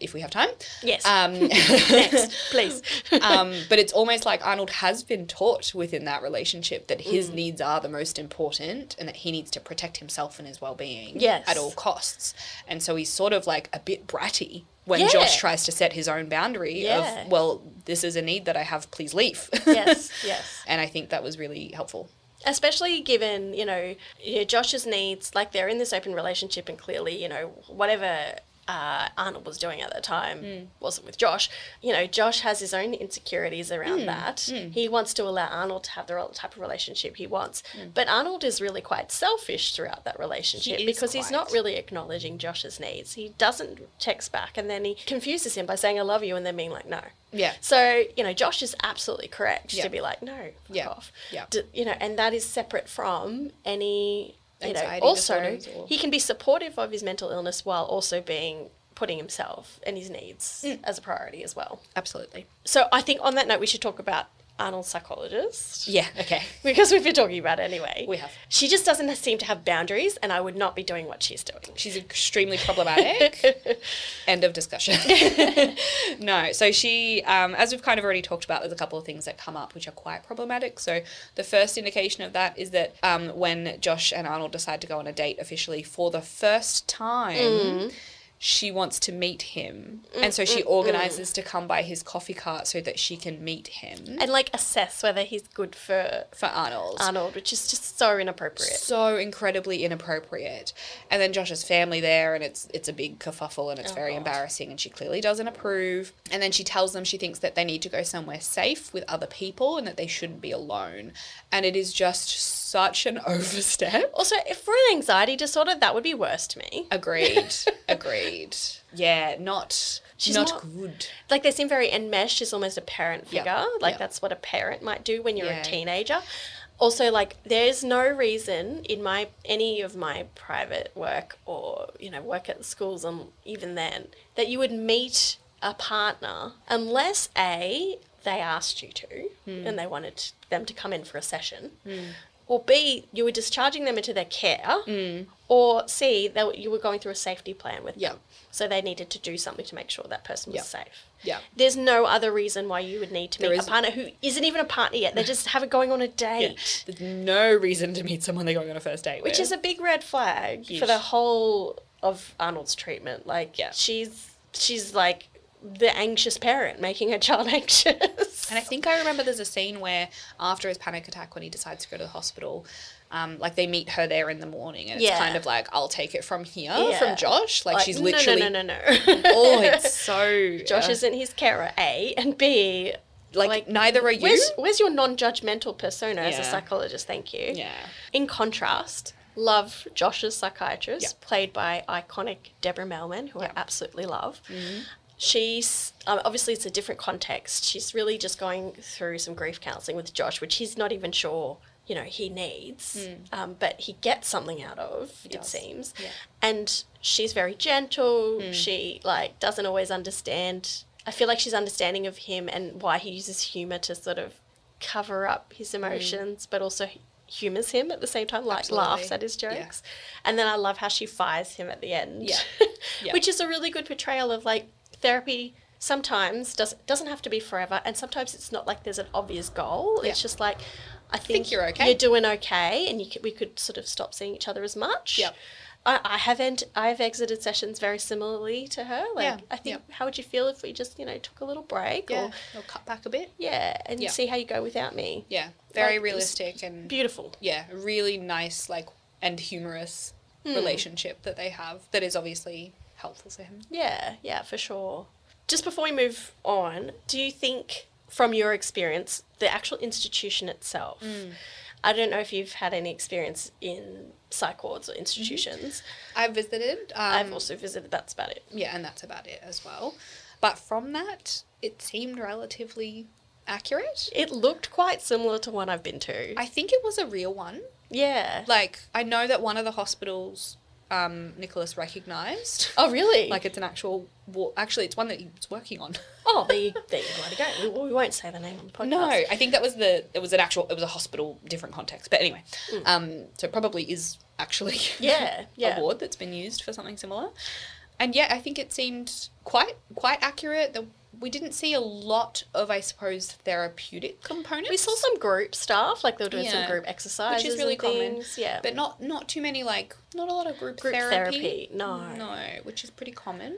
if we have time. Yes. Um, Next, please. um, but it's almost like Arnold has been taught within that relationship that Mm. his needs are the most important and that he needs to protect himself and his well being Yes. at all costs. And so he's sort of like a bit bratty when Yeah. Josh tries to set his own boundary Yeah. of, well, this is a need that I have, please leave. yes. Yes. and I think that was really helpful. especially given you know, Josh's needs like they're in this open relationship and clearly you know whatever uh, Arnold was doing at the time hmm. wasn't with Josh. You know, Josh has his own insecurities around hmm. that. Hmm. He wants to allow Arnold to have the type of relationship he wants, but Arnold is really quite selfish throughout that relationship is because he's not really acknowledging Josh's needs. He doesn't text back, and then he confuses him by saying "I love you" and then being like "No." Yeah. So you know, Josh is absolutely correct Yeah. to be like, "No, fuck Yeah. off." Yeah. D- you know, and that is separate from any. You know, also or- he can be supportive of his mental illness while also being putting himself and his needs Mm. as a priority as well. Absolutely. So I think on that note, we should talk about Arnold's psychologist. Yeah. Okay. Because we've been talking about it anyway. We have. She just doesn't seem to have boundaries, and I would not be doing what she's doing. She's extremely problematic. End of discussion. no, so she, um, as we've kind of already talked about, there's a couple of things that come up which are quite problematic. So the first indication of that is that um, when Josh and Arnold decide to go on a date officially for the first time. She wants to meet him, mm, and so she mm, mm. organizes to come by his coffee cart so that she can meet him and like assess whether he's good for for Arnold. Arnold, which is just so inappropriate. so incredibly inappropriate. And then Josh's family there, and it's it's a big kerfuffle, and it's Oh, very God. embarrassing. And she clearly doesn't approve. And then she tells them she thinks that they need to go somewhere safe with other people, and that they shouldn't be alone. And it is just such an overstep. Also, if for an anxiety disorder, that would be worse to me. Agreed. Agreed. Yeah, not She's not, not- good. Like they seem very enmeshed. She's almost a parent Yep. figure. Like Yep. that's what a parent might do when you're Yeah. a teenager. Also, like there's no reason in my any of my private work or you know work at schools and even then that you would meet a partner unless a they asked you to Hmm. and they wanted them to come in for a session. Or B, you were discharging them into their care, mm. or C, that you were going through a safety plan with. Yeah. them. So they needed to do something to make sure that person was Yeah. safe. Yeah. There's no other reason why you would need to There meet a partner who isn't even a partner yet. They just have it going on a Yeah. date, There's no reason to meet someone they're going on a first date which with. is a big red flag Huge. for the whole of Arnold's treatment. Like, Yeah. she's she's like the anxious parent making her child anxious. And I think I remember there's a scene where after his panic attack, when he decides to go to the hospital, um, like they meet her there in the morning, and it's kind of like, "I'll take it from here," Yeah. from Josh. Like, she's no, literally, no, no, no, no. no. oh, it's so Josh uh, isn't his carer. A and B. like, like neither are you. Where's, where's your non-judgmental persona as a psychologist? Thank you. yeah, In contrast, love Josh's psychiatrist, Yeah. played by iconic Deborah Mailman, who Yeah. I absolutely love. Mm-hmm. She's um, obviously it's a different context. She's really just going through some grief counselling with Josh, which he's not even sure you know he needs, um, but he gets something out of. it Mm. does. seems, Yeah. Mm. and she's very gentle. She like doesn't always understand. I feel like she's understanding of him and why he uses humor to sort of cover up his emotions, but also humors him at the same time, like Absolutely. laughs at his Yeah. jokes. And then I love how she fires him at the end. Yeah. Yeah. Which is a really good portrayal of like therapy sometimes does doesn't have to be forever and sometimes it's not like there's an obvious goal. It's just like I think, you're okay. You're doing okay and you could, we could sort of stop seeing each other as much. Yeah. I, I have ent- I have exited sessions very similarly to her. Like Yeah, I think how would you feel if we just, you know, took a little break yeah, or I'll cut back a bit. yeah, and Yeah. see how you go without me. Yeah, very Like, realistic and Beautiful. yeah, really nice, like and humorous Hmm. relationship that they have. That is obviously helpful to him. Yeah, yeah, for sure. Just before we move on, do you think, from your experience, the actual institution itself? Mm. I don't know if you've had any experience in psych wards or institutions. I've visited. Um, I've also visited. That's about it. yeah, and that's about it as well. But from that, it seemed relatively accurate. It looked quite similar to one I've been to. I think it was a real one. yeah. Like I know that one of the hospitals, um, Nicholas recognized. oh, really? Like it's an actual. Wa- actually, it's one that he was working on. oh, there you, there you go. We, we won't say the name on the podcast. No, I think that was the. It was an actual. It was a hospital, different context. But anyway, um, so it probably is actually Mm. Yeah, yeah. a ward that's been used for something similar. And yeah, I think it seemed quite quite accurate. The, we didn't see a lot of, I suppose, therapeutic components. We saw some group stuff, like they were doing Yeah. some group exercises, which is really common. Yeah, but not not too many like not a lot of group, Group therapy. therapy, no. no, which is pretty common.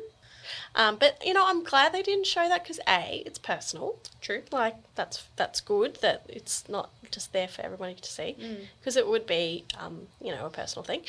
Um, but you know, I'm glad they didn't show that because a, it's personal. True. Like that's that's good that it's not just there for everybody to see Mm. because it would be, um, you know, a personal thing.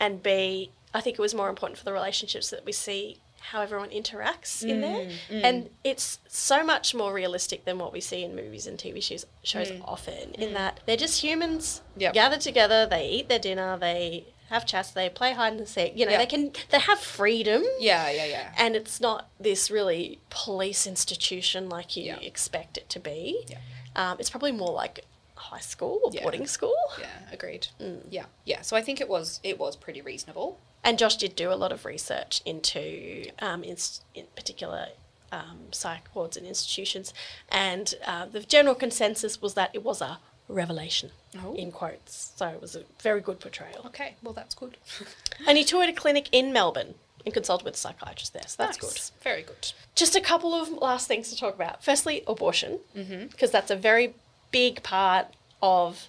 And b, I think it was more important for the relationships that we see how everyone interacts in there, Mm, and it's so much more realistic than what we see in movies and TV shows shows often. In that they're just humans Mm. Yep. gathered together, they eat their dinner, they have chats, they play hide and seek. You know, Yep. they can they have freedom Yeah, yeah, yeah. and it's not this really police institution like you Yeah. expect it to be. Yeah. Um, it's probably more like high school or Yeah. boarding school. Yeah, agreed. Mm. Yeah, yeah. So I think it was it was pretty reasonable. And Josh did do a lot of research into, um, in, in particular, um, psych wards and institutions. And uh, the general consensus was that it was a revelation, Oh. in quotes. So it was a very good portrayal. Okay, well that's good. And he toured a clinic in Melbourne and consulted with a psychiatrist there. So that's good. Very good. Just a couple of last things to talk about. Firstly, abortion, because that's a very big part of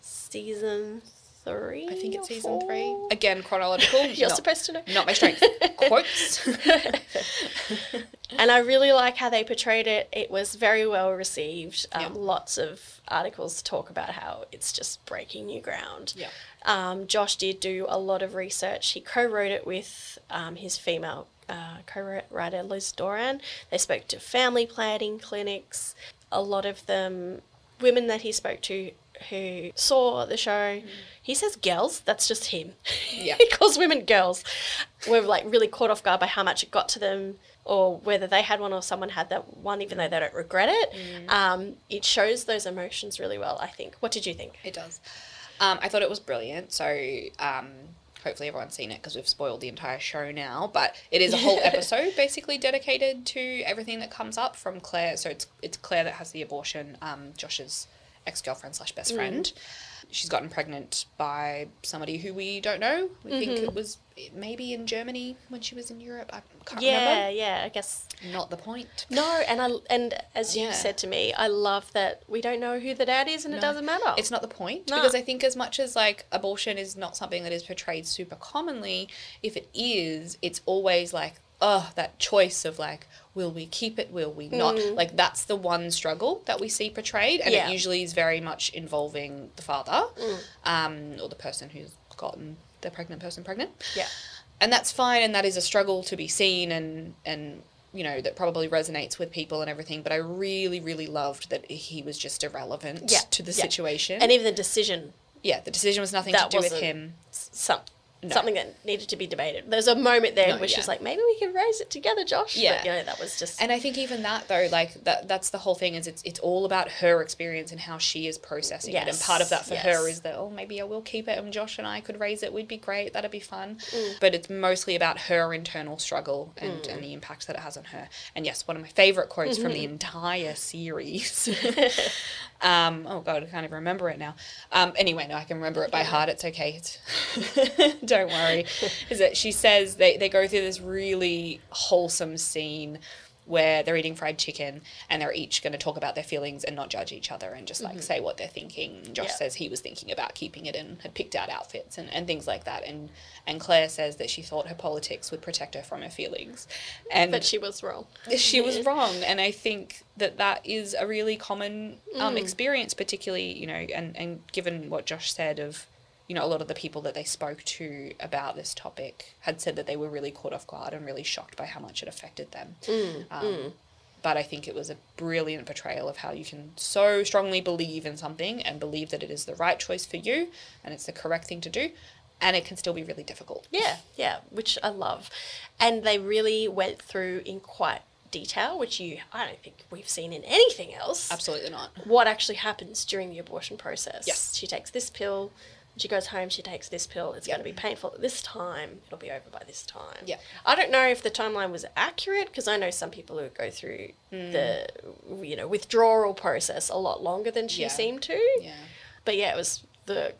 season three. I think it's season three. Again, chronological. You're not, supposed to know. Not my strength. Quotes. And I really like how they portrayed it. It was very well received. Um, Yeah. Lots of articles talk about how it's just breaking new ground. Yeah. Um, Josh did do a lot of research. He co wrote it with um, his female uh, co writer, Liz Doran. They spoke to family planning clinics. A lot of them, women that he spoke to who saw the show, he says girls, that's just him. Yeah. he calls women girls. Were like really caught off guard by how much it got to them or whether they had one or someone had that one, even though they don't regret it. Um, it shows those emotions really well, I think. What did you think? It does. Um, I thought it was brilliant. So um, hopefully everyone's seen it because we've spoiled the entire show now. But it is a whole episode basically dedicated to everything that comes up from Claire. So it's it's Claire that has the abortion. Um, Josh's ex girlfriend slash best mm. friend. She's gotten pregnant by somebody who we don't know. We think mm-hmm. it was maybe in Germany when she was in Europe. I can't Yeah, remember. yeah, yeah. I guess. Not the point. No, and I and as you Yeah. said to me, I love that we don't know who the dad is and it doesn't matter. It's not the point No. because I think as much as like abortion is not something that is portrayed super commonly, if it is, it's always like oh that choice of like will we keep it, will we not? Like that's the one struggle that we see portrayed, and Mm. Yeah. Mm. it usually is very much involving the father, um, or the person who's gotten the pregnant person pregnant yeah. and that's fine and that is a struggle to be seen and and you know that probably resonates with people and everything but i really really loved that he was just irrelevant Yeah, to the yeah. situation And even the decision yeah the decision was nothing that to do with him some No. something that needed to be debated. There's a moment there No, where yeah. she's like, maybe we can raise it together, Josh. Yeah. But, you know, that was just and i think even that though like that that's the whole thing is it's it's all about her experience and how she is processing it and part of that for her is that oh maybe i will keep it and josh and i could raise it we'd be great that'd be fun Mm. but it's mostly about her internal struggle and, and the impact that it has on her and yes one of my favorite quotes from the entire series um oh god i can't even remember it now. Um anyway no i can remember it by heart. It's okay. It's don't worry. Is that she says they, they go through this really wholesome scene where they're eating fried chicken and they're each going to talk about their feelings and not judge each other and just like say what they're thinking. Josh Yeah. says he was thinking about keeping it and had picked out outfits and, and things like that. And and Claire says that she thought her politics would protect her from her feelings. And but she was wrong. she was wrong and i think that that is a really common um, experience particularly you know and, and given what josh said of you know a lot of the people that they spoke to about this topic had said that they were really caught off guard and really shocked by how much it affected them um, but i think it was a brilliant portrayal of how you can so strongly believe in something and believe that it is the right choice for you and it's the correct thing to do and it can still be really difficult Yeah, yeah, which I love. And they really went through in quite detail, which you I don't think we've seen in anything else. absolutely not What actually happens during the abortion process. Yes. She takes this pill, she goes home, she takes this pill, it's going to be painful at this time, it'll be over by this time. Yeah. I don't know if the timeline was accurate because I know some people who go through Hmm. the you know, withdrawal process a lot longer than she Yeah. seemed to. yeah But yeah, it was the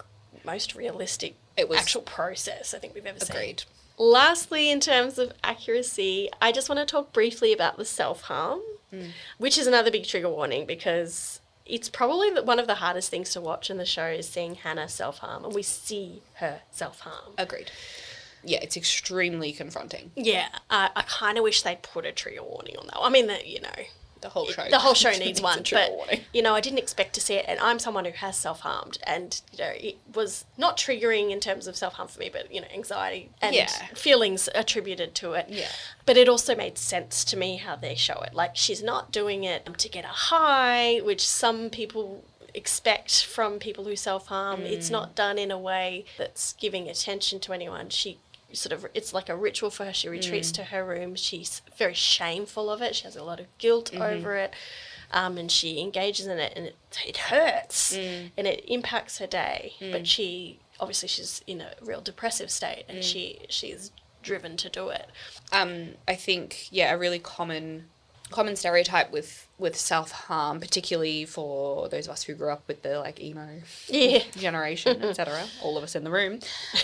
most realistic It was- actual process I think we've ever seen. agreed Lastly, in terms of accuracy, I just want to talk briefly about the self harm, which is another big trigger warning because it's probably one of the hardest things to watch in the show is seeing Hannah self harm, and we see her self harm. Agreed. Yeah, it's extremely confronting. Yeah, I, I kind of wish they'd put a trigger warning on that. I mean, that you know, The whole show. the whole show needs one, but warning. you know, I didn't expect to see it, and I'm someone who has self harmed, and you know, it was not triggering in terms of self harm for me, but you know, anxiety and Yeah. feelings attributed to it. Yeah. But it also made sense to me how they show it. Like she's not doing it to get a high, which some people expect from people who self harm. Mm. It's not done in a way that's giving attention to anyone. She sort of it's like a ritual for her. She retreats Mm. to her room. She's very shameful of it. She has a lot of guilt Mm-hmm. over it. Um, and she engages in it and it, it hurts Mm. and it impacts her day. But she obviously she's in a real depressive state Mm. and she she's driven to do it. um, I think yeah, a really common common stereotype with with self harm, particularly for those of us who grew up with the like emo Yeah. generation, etc. All of us in the room,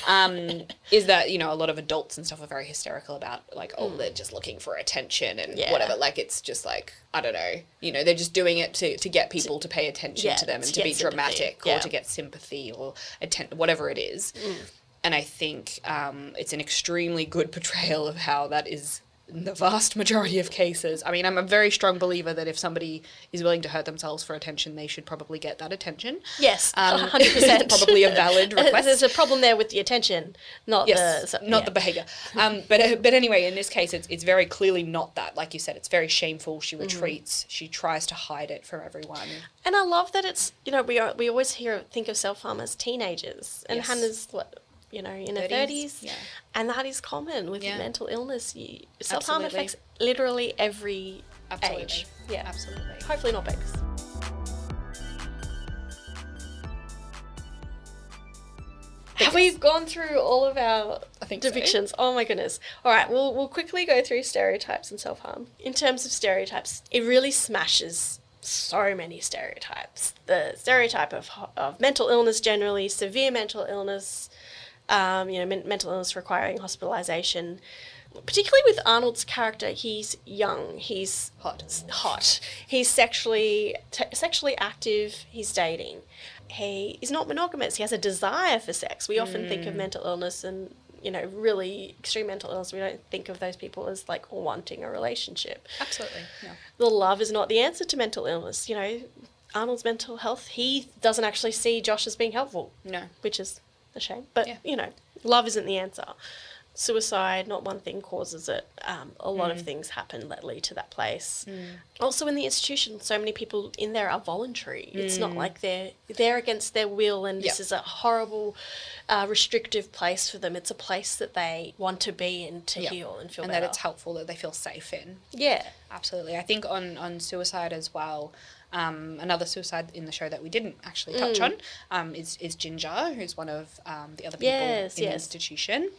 um, is that you know a lot of adults and stuff are very hysterical about like oh they're just looking for attention and Yeah. whatever. Like it's just like I don't know, you know they're just doing it to, to get people to pay attention yeah, to them and to to, be sympathy, dramatic or to get sympathy or atten- whatever it is. Mm. And I think um, it's an extremely good portrayal of how that is in the vast majority of cases. I mean, I'm a very strong believer that if somebody is willing to hurt themselves for attention, they should probably get that attention. Yes, Um, hundred percent. probably a valid request. There's a problem there with the attention, not Yes, the so- not yeah. the behavior. Um, but uh, but anyway, in this case, it's it's very clearly not that. Like you said, it's very shameful. Mm. She retreats. She tries to hide it from everyone. And I love that it's you know we are, we always hear think of self harm as teenagers, and Yes. Hannah's what you know in her 30s, thirties, yeah. and that is common with Yeah. mental illness. Self harm affects literally every Absolutely. age. Yeah, Absolutely. hopefully not babies. Have we gone through all of our I think so. depictions? Oh my goodness. All right, we'll, we'll quickly go through stereotypes and self harm. In terms of stereotypes, it really smashes so many stereotypes. The stereotype of, of mental illness generally, severe mental illness, um, you know, men- mental illness requiring hospitalization. Particularly with Arnold's character, he's young, he's Hot. hot, he's sexually t- sexually active, he's dating. He is not monogamous. He has a desire for sex. We often think of mental illness and you know really extreme mental illness. We don't think of those people as like wanting a relationship. Absolutely. Yeah. The love is not the answer to mental illness. You know, Arnold's mental health. He doesn't actually see Josh as being helpful No. which is a shame. But Yeah. you know, love isn't the answer. Suicide, not one thing causes it. Um, a lot Mm. of things happen that lead to that place. Also, in the institution, so many people in there are voluntary. It's not like they're they're against their will, and this Mm. Is a horrible, uh, restrictive place for them. It's a place that they want to be in to Yeah. heal and feel and better. that it's helpful that they feel safe in. yeah, Absolutely. I think on, on suicide as well, um, another suicide in the show that we didn't actually touch Mm. on um, is, is Ginger, who's one of um, the other people Yes, in the yes. institution.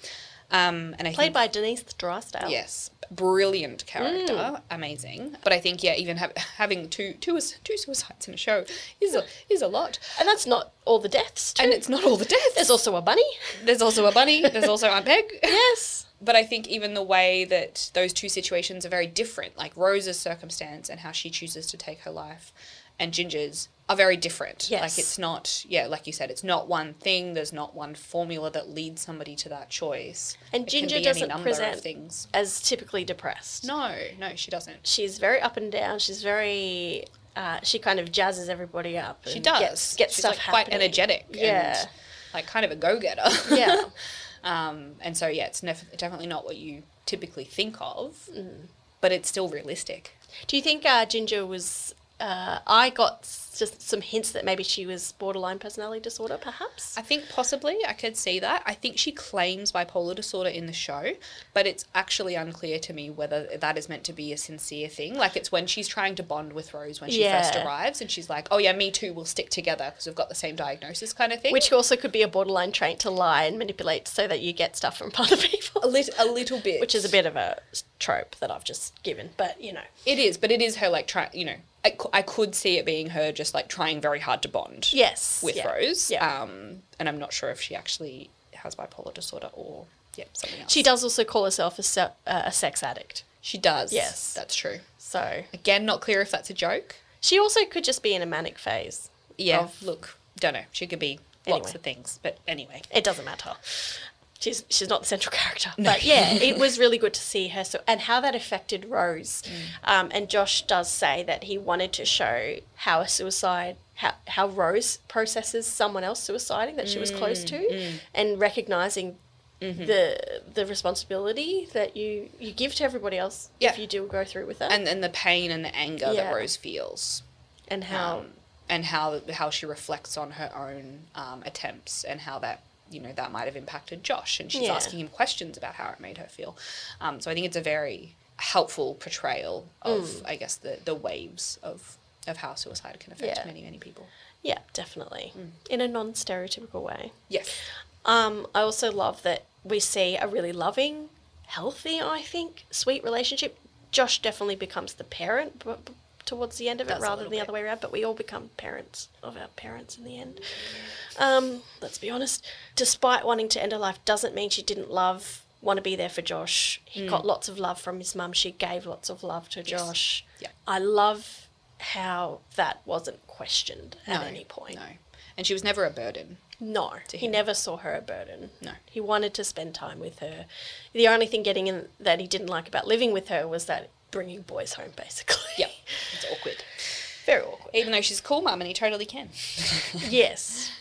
Um, and I played think, by Denise Drysdale. Yes, brilliant character, Mm. amazing. But I think yeah, even ha- having two two suicides in a show is a is a lot, and that's not all the deaths. Too. and it's not all the deaths. there's also a bunny. there's also a bunny. There's also Aunt Peg. yes. But I think even the way that those two situations are very different, like Rose's circumstance and how she chooses to take her life, and Ginger's are very different. Yes. Like it's not, yeah, like you said, it's not one thing. There's not one formula that leads somebody to that choice. And It Ginger doesn't present- things. As typically depressed. No, no, she doesn't. she's very up and down. She's very. Uh, she kind of jazzes everybody up. She does. Gets, gets She's stuff like quite energetic. Yeah. And like kind of a go getter. Yeah. um, and so yeah, it's nef- definitely not what you typically think of, Mm. but it's still realistic. Do you think uh, Ginger was? Uh, I got just some hints that maybe she was borderline personality disorder, perhaps. I think possibly I could see that. I think she claims bipolar disorder in the show, but it's actually unclear to me whether that is meant to be a sincere thing. Like it's when she's trying to bond with Rose when she first arrives, and she's like, "Oh yeah, me too. We'll stick together because we've got the same diagnosis," kind of thing. Which also could be a borderline trait to lie and manipulate so that you get stuff from other people. a, lit- a little bit, Which is a bit of a trope that I've just given, but you know. It is, but it is her like try. You know, I, I could see it being her just like trying very hard to bond. Yes. with yeah. Rose. Yeah. Um, and I'm not sure if she actually has bipolar disorder or yeah something else. She does also call herself a, se- uh, a sex addict. She does. Yes. that's true. So Again, not clear if that's a joke. she also could just be in a manic phase. Yeah. Of- look, don't know. She could be lots Anyway. of things, but anyway. It doesn't matter. She's she's not the central character, but yeah, it was really good to see her. So and how that affected Rose, um, and Josh does say that he wanted to show how a suicide, how how Rose processes someone else suiciding that she was close to, and recognizing the the responsibility that you you give to everybody else Yeah. if you do go through with that And and the pain and the anger Yeah. that Rose feels. and how um, and how how she reflects on her own um, attempts and how that you know that might have impacted Josh and she's Yeah. asking him questions about how it made her feel. Um, so I think it's a very helpful portrayal of I guess the the waves of of how suicide can affect Yeah. many many people. yeah, definitely in a non stereotypical way. Yes. Um, I also love that we see a really loving, healthy, I think, sweet relationship. Josh definitely becomes the parent b- towards the end of it rather than the bit. other way around, but we all become parents of our parents in the end. Um, let's be honest. Despite wanting to end her life, doesn't mean she didn't love, want to be there for Josh. He Mm. got lots of love from his mum. She gave lots of love to Josh. Yeah. I love how that wasn't questioned at No, any point. No. And she was never a burden. No, he never saw her a burden. No. He wanted to spend time with her. The only thing getting in that he didn't like about living with her was that bringing boys home, basically. Yeah. It's awkward. Very awkward. Even though she's a cool mum and he totally can. yes.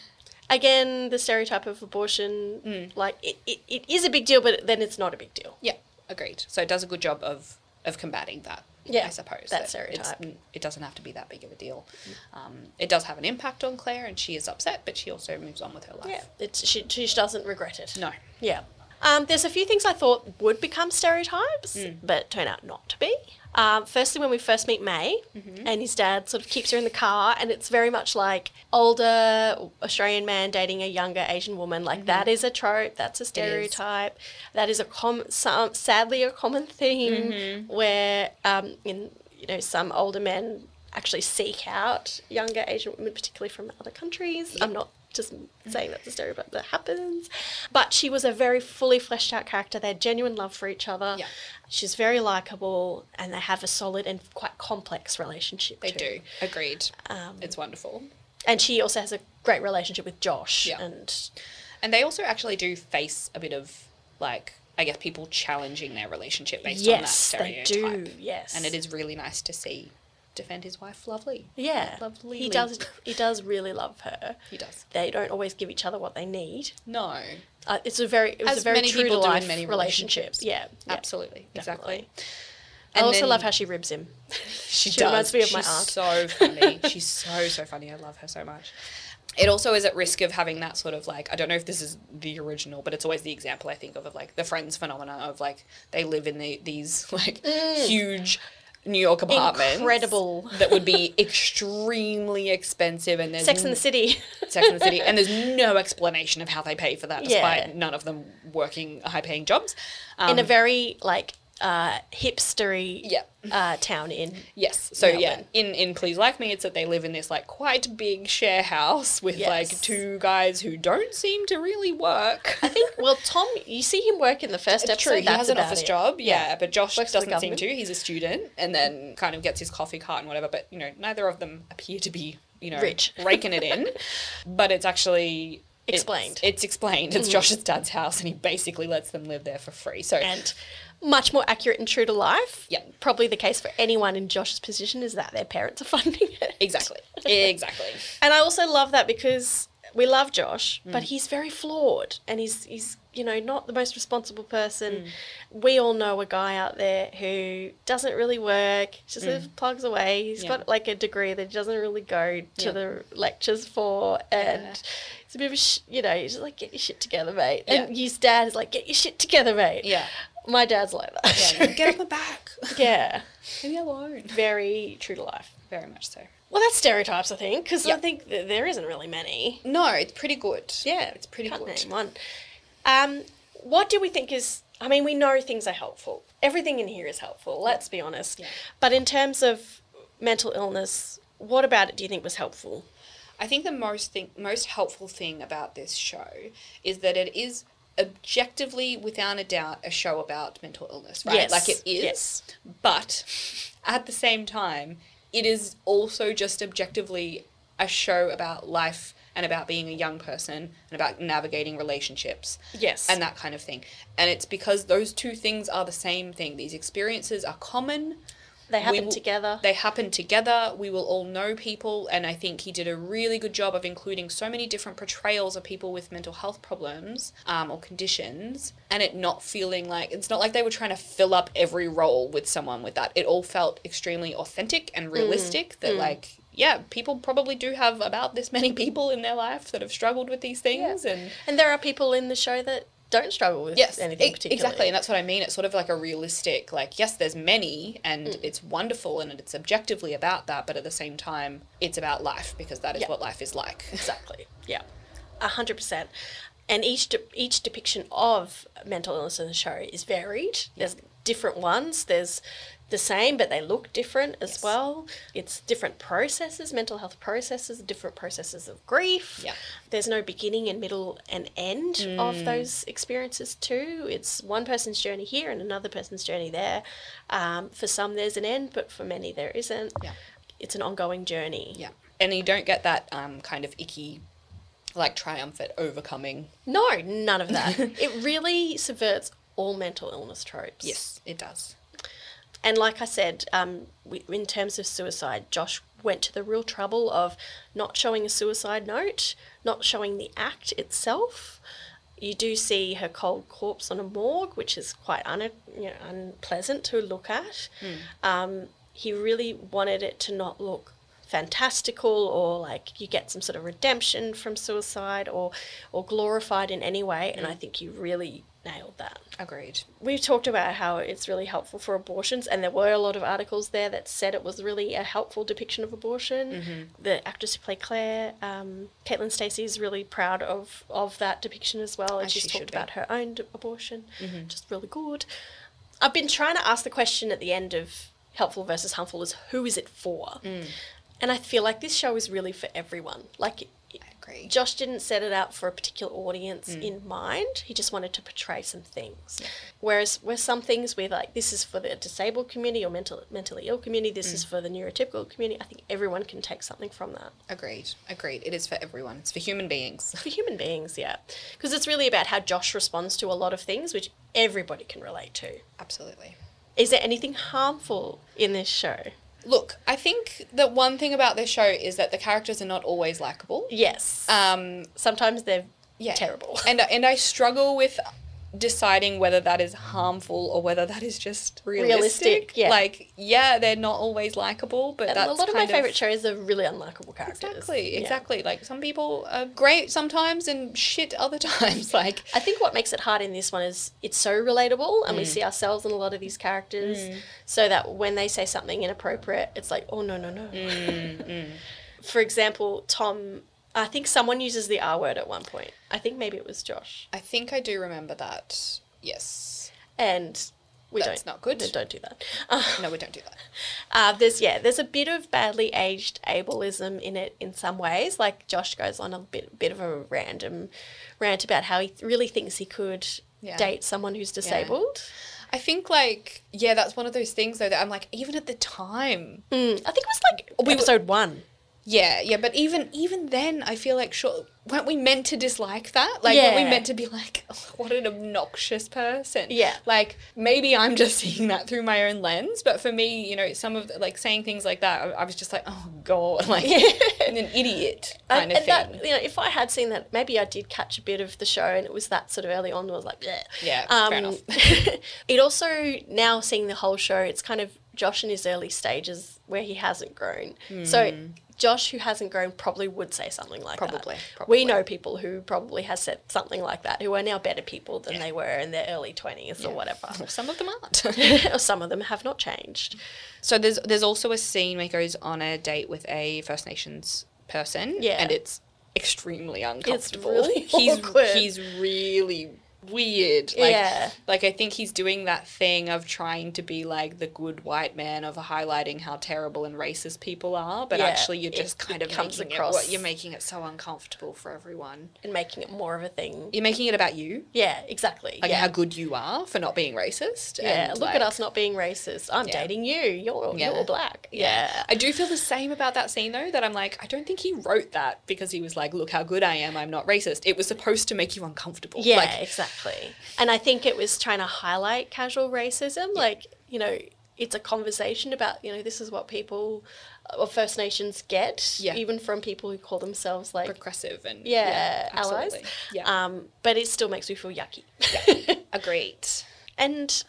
Again, the stereotype of abortion, Mm. like, it, it, it is a big deal, but then it's not a big deal. Yeah, agreed. So it does a good job of of combating that. Yeah, I suppose that it's- stereotype. It doesn't have to be that big of a deal. Um, it does have an impact on Claire, and she is upset, but she also moves on with her life. Yeah. It's, she, she doesn't regret it. No. Yeah. Um, there's a few things I thought would become stereotypes, Hmm. but turn out not to be. Um, firstly, when we first meet May, Mm-hmm. and his dad sort of keeps her in the car, and it's very much like older Australian man dating a younger Asian woman. Like that is a trope. That's a stereotype. That is a com- some, sadly a common theme Mm-hmm. where um, in you know some older men actually seek out younger Asian women, particularly from other countries. I'm not just saying that's a stereotype that happens. But she was a very fully fleshed out character. They had genuine love for each other. Yeah. She's very likable and they have a solid and quite complex relationship. They too. do. Agreed. Um, it's wonderful. And she also has a great relationship with Josh. Yeah. And And they also actually do face a bit of, like, I guess people challenging their relationship based yes, on that stereotype. Yes, they do. Yes. And it is really nice to see defend his wife lovely. Yeah. Lovely. He does he does really love her. He does. They don't always give each other what they need. No. Uh, it's a very it was As a very many true to in life many relationship. relationships. Yeah, yeah, Absolutely. Exactly. I And also then- love how she ribs him. She, She does. reminds me of my She's aunt. so funny. She's so so funny. I love her so much. It also is at risk of having that sort of like I don't know if this is the original, but it's always the example I think of of like the Friends phenomenon of like they live in the, these like huge New York apartments. Incredible. that would be extremely expensive, and there's Sex in the City. Sex in the City, and there's no explanation of how they pay for that, despite Yeah. none of them working high-paying jobs. in Um, a very like uh, hipstery Yeah. uh, town in Yes. So yeah, in in Please Like Me, it's that they live in this like quite big share house with Yes. like two guys who don't seem to really work. I think well Tom you see him work in the first It's episode true. He has an office it. job, yeah, but Josh Works doesn't seem to. He's a student, and then kind of gets his coffee cart and whatever. But you know, neither of them appear to be you know Rich. raking it in. but it's actually it's- Explained. It's, explained. It's Josh's dad's house, and he basically lets them live there for free. So and much more accurate and true to life. Yeah. Probably the case for anyone in Josh's position is that their parents are funding it. exactly, exactly. And I also love that because we love Josh, Mm. but he's very flawed and he's he's you know not the most responsible person. Mm. We all know a guy out there who doesn't really work, just sort of plugs away. He's Mm. Yeah. got like a degree that he doesn't really go to Yeah. the lectures for, and Yeah. it's a bit of a sh- you know he's just like get your shit together, mate. And his dad is like get your shit together, mate. Yeah. My dad's like that. Yeah, get off my back. yeah, Leave me alone. very true to life. Very much so. Well, that's stereotypes, I think, because I think th- there isn't really many. No, it's pretty good. Yeah, it's pretty can't good. name one. Um, what do we think is? I mean, we know things are helpful. Everything in here is helpful. Let's be honest. Yeah. But in terms of mental illness, what about it do you think was helpful? I think the most thing, most helpful thing about this show is that it is objectively, without a doubt, a show about mental illness, right? Yes, Like it is, yes. but at the same time, it is also just objectively a show about life and about being a young person and about navigating relationships. Yes. And that kind of thing. And it's because those two things are the same thing. These experiences are common. They happen will- together. They happen together. We will all know people, and I think he did a really good job of including so many different portrayals of people with mental health problems um, or conditions, and it not feeling like it's not like they were trying to fill up every role with someone with that. It all felt extremely authentic and realistic. That like. Yeah, people probably do have about this many people in their life that have struggled with these things, and and there are people in the show that don't struggle with yes, anything particularly. exactly, and that's what I mean. It's sort of like a realistic, like yes, there's many, and Mm. it's wonderful, and it's objectively about that, but at the same time, it's about life because that is Yeah. what life is like. Exactly. Yeah. A hundred percent. And each de- each depiction of mental illness in the show is varied. There's different ones. There's the same, but they look different as Yes. well. It's different processes, mental health processes, different processes of grief. Yeah. There's no beginning and middle and end Mm. of those experiences too. It's one person's journey here and another person's journey there. Um, for some, there's an end, but for many, there isn't. Yeah. It's an ongoing journey. Yeah. And you don't get that um, kind of icky, like triumphant overcoming. No, none of that. it really subverts all mental illness tropes. Yes, it does. And like I said, um, in terms of suicide, Josh went to the real trouble of not showing a suicide note, not showing the act itself. You do see her cold corpse on a morgue, which is quite un- you know, unpleasant to look at. Um, he really wanted it to not look fantastical or like you get some sort of redemption from suicide or or glorified in any way and I think you really nailed that Agreed. we've talked about how it's really helpful for abortions, and there were a lot of articles there that said it was really a helpful depiction of abortion. Mm-hmm. The actress who played Claire, um, Caitlin Stasey, is really proud of of that depiction as well, and As she's she talked. Mm-hmm. about her own abortion, just really good. I've been trying to ask the question at the end of helpful versus harmful is who is it for, Mm. and I feel like this show is really for everyone. Like. Agree. Josh didn't set it out for a particular audience Mm. in mind. He just wanted to portray some things. Whereas where some things we're like, this is for the disabled community or mental, mentally ill community, this Mm. is for the neurotypical community, I think everyone can take something from that. Agreed. Agreed. It is for everyone. It's for human beings. For human beings, yeah. Because it's really about how Josh responds to a lot of things, which everybody can relate to. Absolutely. Is there anything harmful in this show? Look, I think that one thing about this show is that the characters are not always likable. Yes. Um, Sometimes they're yeah. terrible. And and I struggle with deciding whether that is harmful or whether that is just realistic. Realistic, yeah. Like, yeah, they're not always likable, but And that's a lot of my kind favourite shows are really unlikable characters. Exactly, Yeah. exactly. Like some people are great sometimes and shit other times. Like, I think what makes it hard in this one is it's so relatable Mm. and we see ourselves in a lot of these characters so that when they say something inappropriate, it's like, oh, no, no, no. Mm, For example, Tom, I think someone uses the R word at one point. I think maybe it was Josh. I think I do remember that. Yes. And we That's don't. not good. Don't, don't do that. Uh, No, we don't do that. uh, there's, yeah, there's a bit of badly aged ableism in it in some ways. Like Josh goes on a bit, bit of a random rant about how he really thinks he could Yeah. date someone who's disabled. I think like yeah, that's one of those things though that I'm like even at the time. Mm, I think it was like We were- episode one. Yeah, yeah, but even even then I feel like sure weren't we meant to dislike that? Like weren't we meant to be like "Ugh, what an obnoxious person? Yeah. Like maybe I'm just seeing that through my own lens, but for me, you know, some of the, like saying things like that, I, I was just like, "Oh god, like an idiot." kind And, of and thing. that, you know, if I had seen that, maybe I did catch a bit of the show, and it was that sort of early on. I was like, Bleh. Yeah, Um, fair enough. it also now seeing the whole show, it's kind of Josh in his early stages where he hasn't grown. So Josh, who hasn't grown, probably would say something like Probably, that. probably. We know people who probably has said something like that, who are now better people than they were in their early twenties or whatever. Some of them aren't. or some of them have not changed. So there's there's also a scene where he goes on a date with a First Nations person. Yeah. And it's extremely uncomfortable. really he's awkward. he's really weird. Like Yeah. like I think he's doing that thing of trying to be like the good white man of highlighting how terrible and racist people are, but Yeah, actually you're it- just kind it of comes making across- it what you're making it so uncomfortable for everyone. And making it more of a thing. You're making it about you. Yeah, exactly. Like yeah. how good you are for not being racist. Yeah, look like- at us not being racist. I'm Yeah. dating you. You're you're black. Yeah. I do feel the same about that scene though, that I'm like, I don't think he wrote that because he was like, look how good I am, I'm not racist. It was supposed to make you uncomfortable. Yeah, Like, exactly. And I think it was trying to highlight casual racism. Like, you know, it's a conversation about, you know, this is what people of First Nations get, Yeah. even from people who call themselves like, progressive and yeah, allies. Yeah. Um, but it still makes me feel yucky. Agreed. and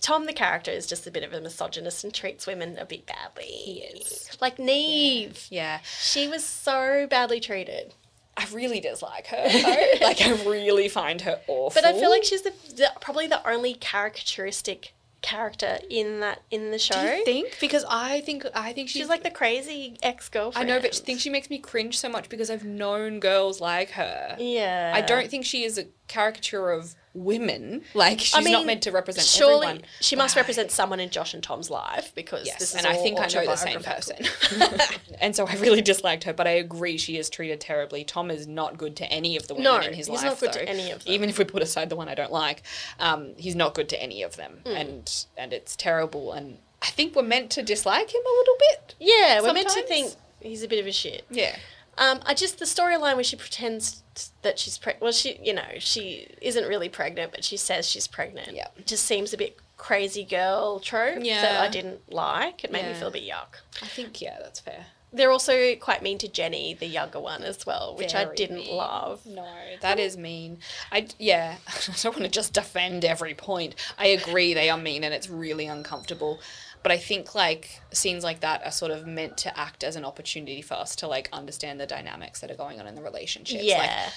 Tom, the character, is just a bit of a misogynist and treats women a bit badly. He is. Like Niamh. Yeah. She was so badly treated. I really dislike her though. like I really find her awful. But I feel like she's the, the probably the only caricaturistic character in that in the show. Do you think? Because I think I think she's, She's like the crazy ex girlfriend. I know, but I think she makes me cringe so much because I've known girls like her. Yeah. I don't think she is a caricature of women. Like she's I mean, not meant to represent surely everyone. she must represent someone in Josh and Tom's life because Yes, this is and I think I know the same person. and so I really disliked her, but I agree she is treated terribly. Tom is not good to any of the women No, in his he's life. not good to any of them. Even if we put aside the one I don't like, um, he's not good to any of them, Mm. and and it's terrible. And I think we're meant to dislike him a little bit. Yeah, we're meant to think he's a bit of a shit. Yeah. Um, I just the storyline where she pretends that she's pregnant. Well, she you know she isn't really pregnant, but she says she's pregnant. Yeah. just seems a bit crazy girl trope that Yeah. I didn't like. It made me feel a bit yuck. I think yeah, that's fair. They're also quite mean to Jenny, the younger one, as well, which I didn't mean. love. No, that is mean. I yeah, I don't want to just defend every point. I agree they are mean and it's really uncomfortable. But I think like scenes like that are sort of meant to act as an opportunity for us to like understand the dynamics that are going on in the relationships. Like Yeah,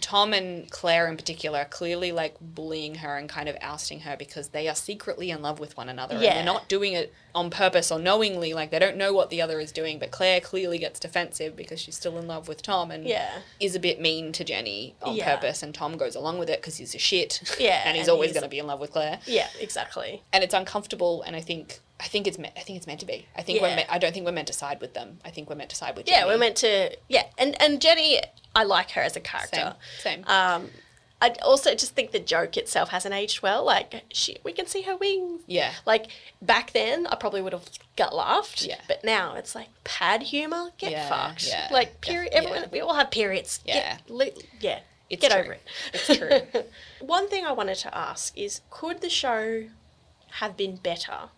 Tom and Claire in particular are clearly like bullying her and kind of ousting her because they are secretly in love with one another and Yeah. they're not doing it on purpose or knowingly like they don't know what the other is doing but Claire clearly gets defensive because she's still in love with Tom and yeah, is a bit mean to Jenny on Yeah. purpose and Tom goes along with it because he's a shit Yeah, and he's and always going to be in love with Claire yeah, exactly. and it's uncomfortable and I think I think it's me- I think it's meant to be I think we're me- I don't think we're meant to side with them I think we're meant to side with Jenny. Yeah, we're meant to. Yeah, and and Jenny, I like her as a character. same same Um, I also just think the joke itself hasn't aged well. Like she, we can see her wings. yeah Like back then, I probably would have gut laughed. Yeah. But now it's like pad humor. Get Yeah, fucked. yeah, Like period. yeah. Everyone, we all have periods. Yeah. Get, li- yeah. It's Get true. over it. It's true. One thing I wanted to ask is, could the show have been better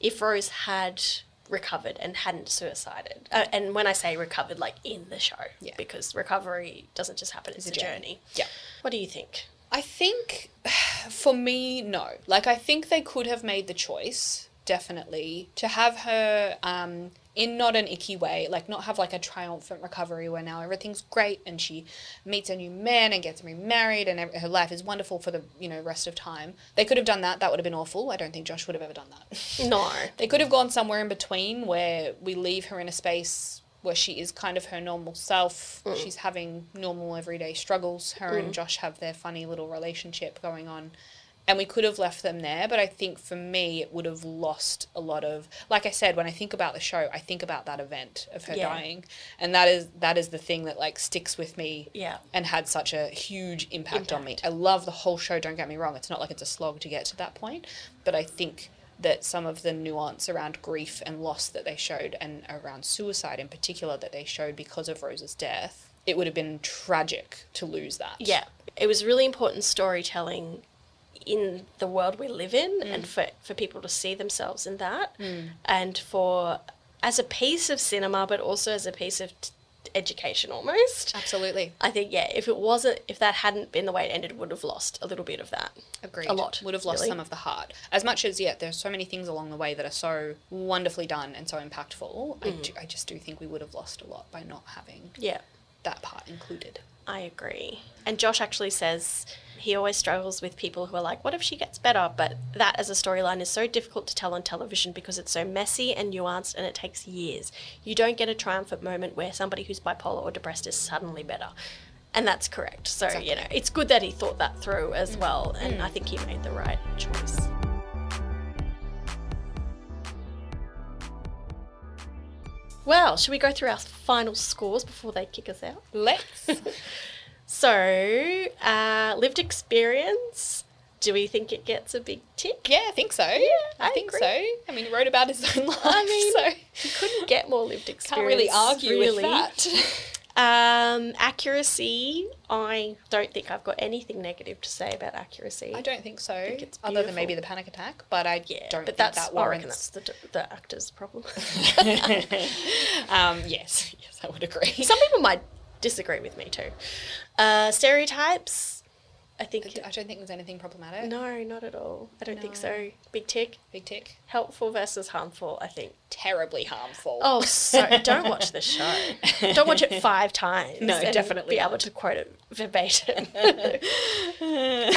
if Rose had recovered and hadn't suicided? Uh, and when I say recovered, like in the show, Yeah. because recovery doesn't just happen; it's, a a journey. journey. Yeah. What do you think? I think for me, no. Like, I think they could have made the choice, definitely, to have her um, in not an icky way, like, not have like a triumphant recovery where now everything's great and she meets a new man and gets remarried and her life is wonderful for the, you know, rest of time. They could have done that. That would have been awful. I don't think Josh would have ever done that. No. They could have gone somewhere in between where we leave her in a space where she is kind of her normal self. Mm. She's having normal everyday struggles. Her and mm. Josh have their funny little relationship going on. And we could have left them there, but I think for me it would have lost a lot of like I said, when I think about the show, I think about that event of her Yeah. dying. And that is that is the thing that like sticks with me Yeah. and had such a huge impact, on me. I love the whole show, don't get me wrong. It's not like it's a slog to get to that point, but I think that some of the nuance around grief and loss that they showed and around suicide in particular that they showed because of Rose's death, it would have been tragic to lose that. Yeah. It was really important storytelling in the world we live in mm. and for, for people to see themselves in that mm. and for as a piece of cinema but also as a piece of t- education almost Absolutely. i think yeah if it wasn't if that hadn't been the way it ended would have lost a little bit of that Agreed. a lot Would have lost really. some of the heart. As much as, yeah, there's so many things along the way that are so wonderfully done and so impactful, I, mm. do, I just do think we would have lost a lot by not having yeah that part included. I agree. And Josh actually says he always struggles with people who are like, what if she gets better? But that as a storyline is so difficult to tell on television because it's so messy and nuanced and it takes years. You don't get a triumphant moment where somebody who's bipolar or depressed is suddenly better. And that's correct. So, you know, it's good that he thought that through as well. And mm. I think he made the right choice. Well, should we go through our final scores before they kick us out? Let's. So, uh, lived experience. Do we think it gets a big tick? Yeah, I think so. I, I think agree. so. I mean, he wrote about his own life, I mean, so You couldn't get more lived experience. can't really argue really. with that. Um, accuracy. I don't think I've got anything negative to say about accuracy. I don't think so. it's other than maybe the panic attack, but I Yeah, don't but think that's that I reckon warrants. that's the, the actor's problem. um, yes, yes, I would agree. Some people might disagree with me too. Uh, stereotypes. I think I don't think there's anything problematic. no, not at all. I don't think so. Big tick. Big tick. Helpful versus harmful. I think. Terribly harmful. Oh, so don't watch the show. Don't watch it five times. No, definitely Be able not. to quote it verbatim. I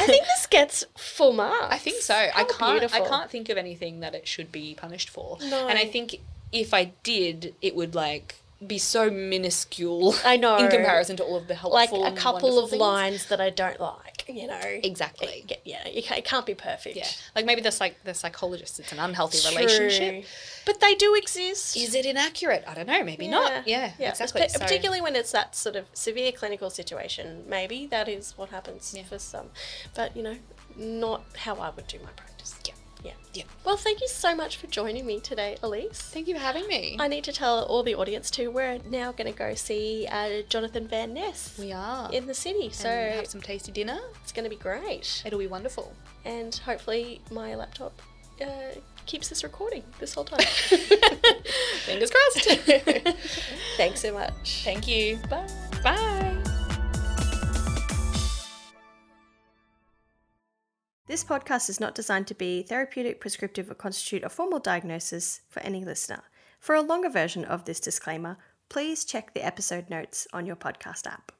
think this gets full marks. I think so. I can't. beautiful. I can't think of anything that it should be punished for. No. And I think if I did, it would like be so minuscule. I know. in comparison to all of the helpful, like a couple of things. lines that I don't like, you know. Exactly. It, yeah, it can't, be perfect. Yeah, like maybe the psych the psychologist. It's an unhealthy True. relationship. But they do exist. Is it inaccurate? I don't know. Maybe not. Yeah, Yeah. exactly. So- Particularly when it's that sort of severe clinical situation, maybe that is what happens Yeah. for some. But, you know, not how I would do my practice. Yeah. Yeah. Yeah. Well, thank you so much for joining me today, Elise. Thank you for having me. I need to tell all the audience too, we're now going to go see uh, Jonathan Van Ness we are. in the city. So and have some tasty dinner. it's going to be great. It'll be wonderful. And hopefully my laptop uh, keeps this recording this whole time. Fingers crossed. Thanks so much. Thank you. Bye. Bye. This podcast is not designed to be therapeutic, prescriptive, or constitute a formal diagnosis for any listener. For a longer version of this disclaimer, please check the episode notes on your podcast app.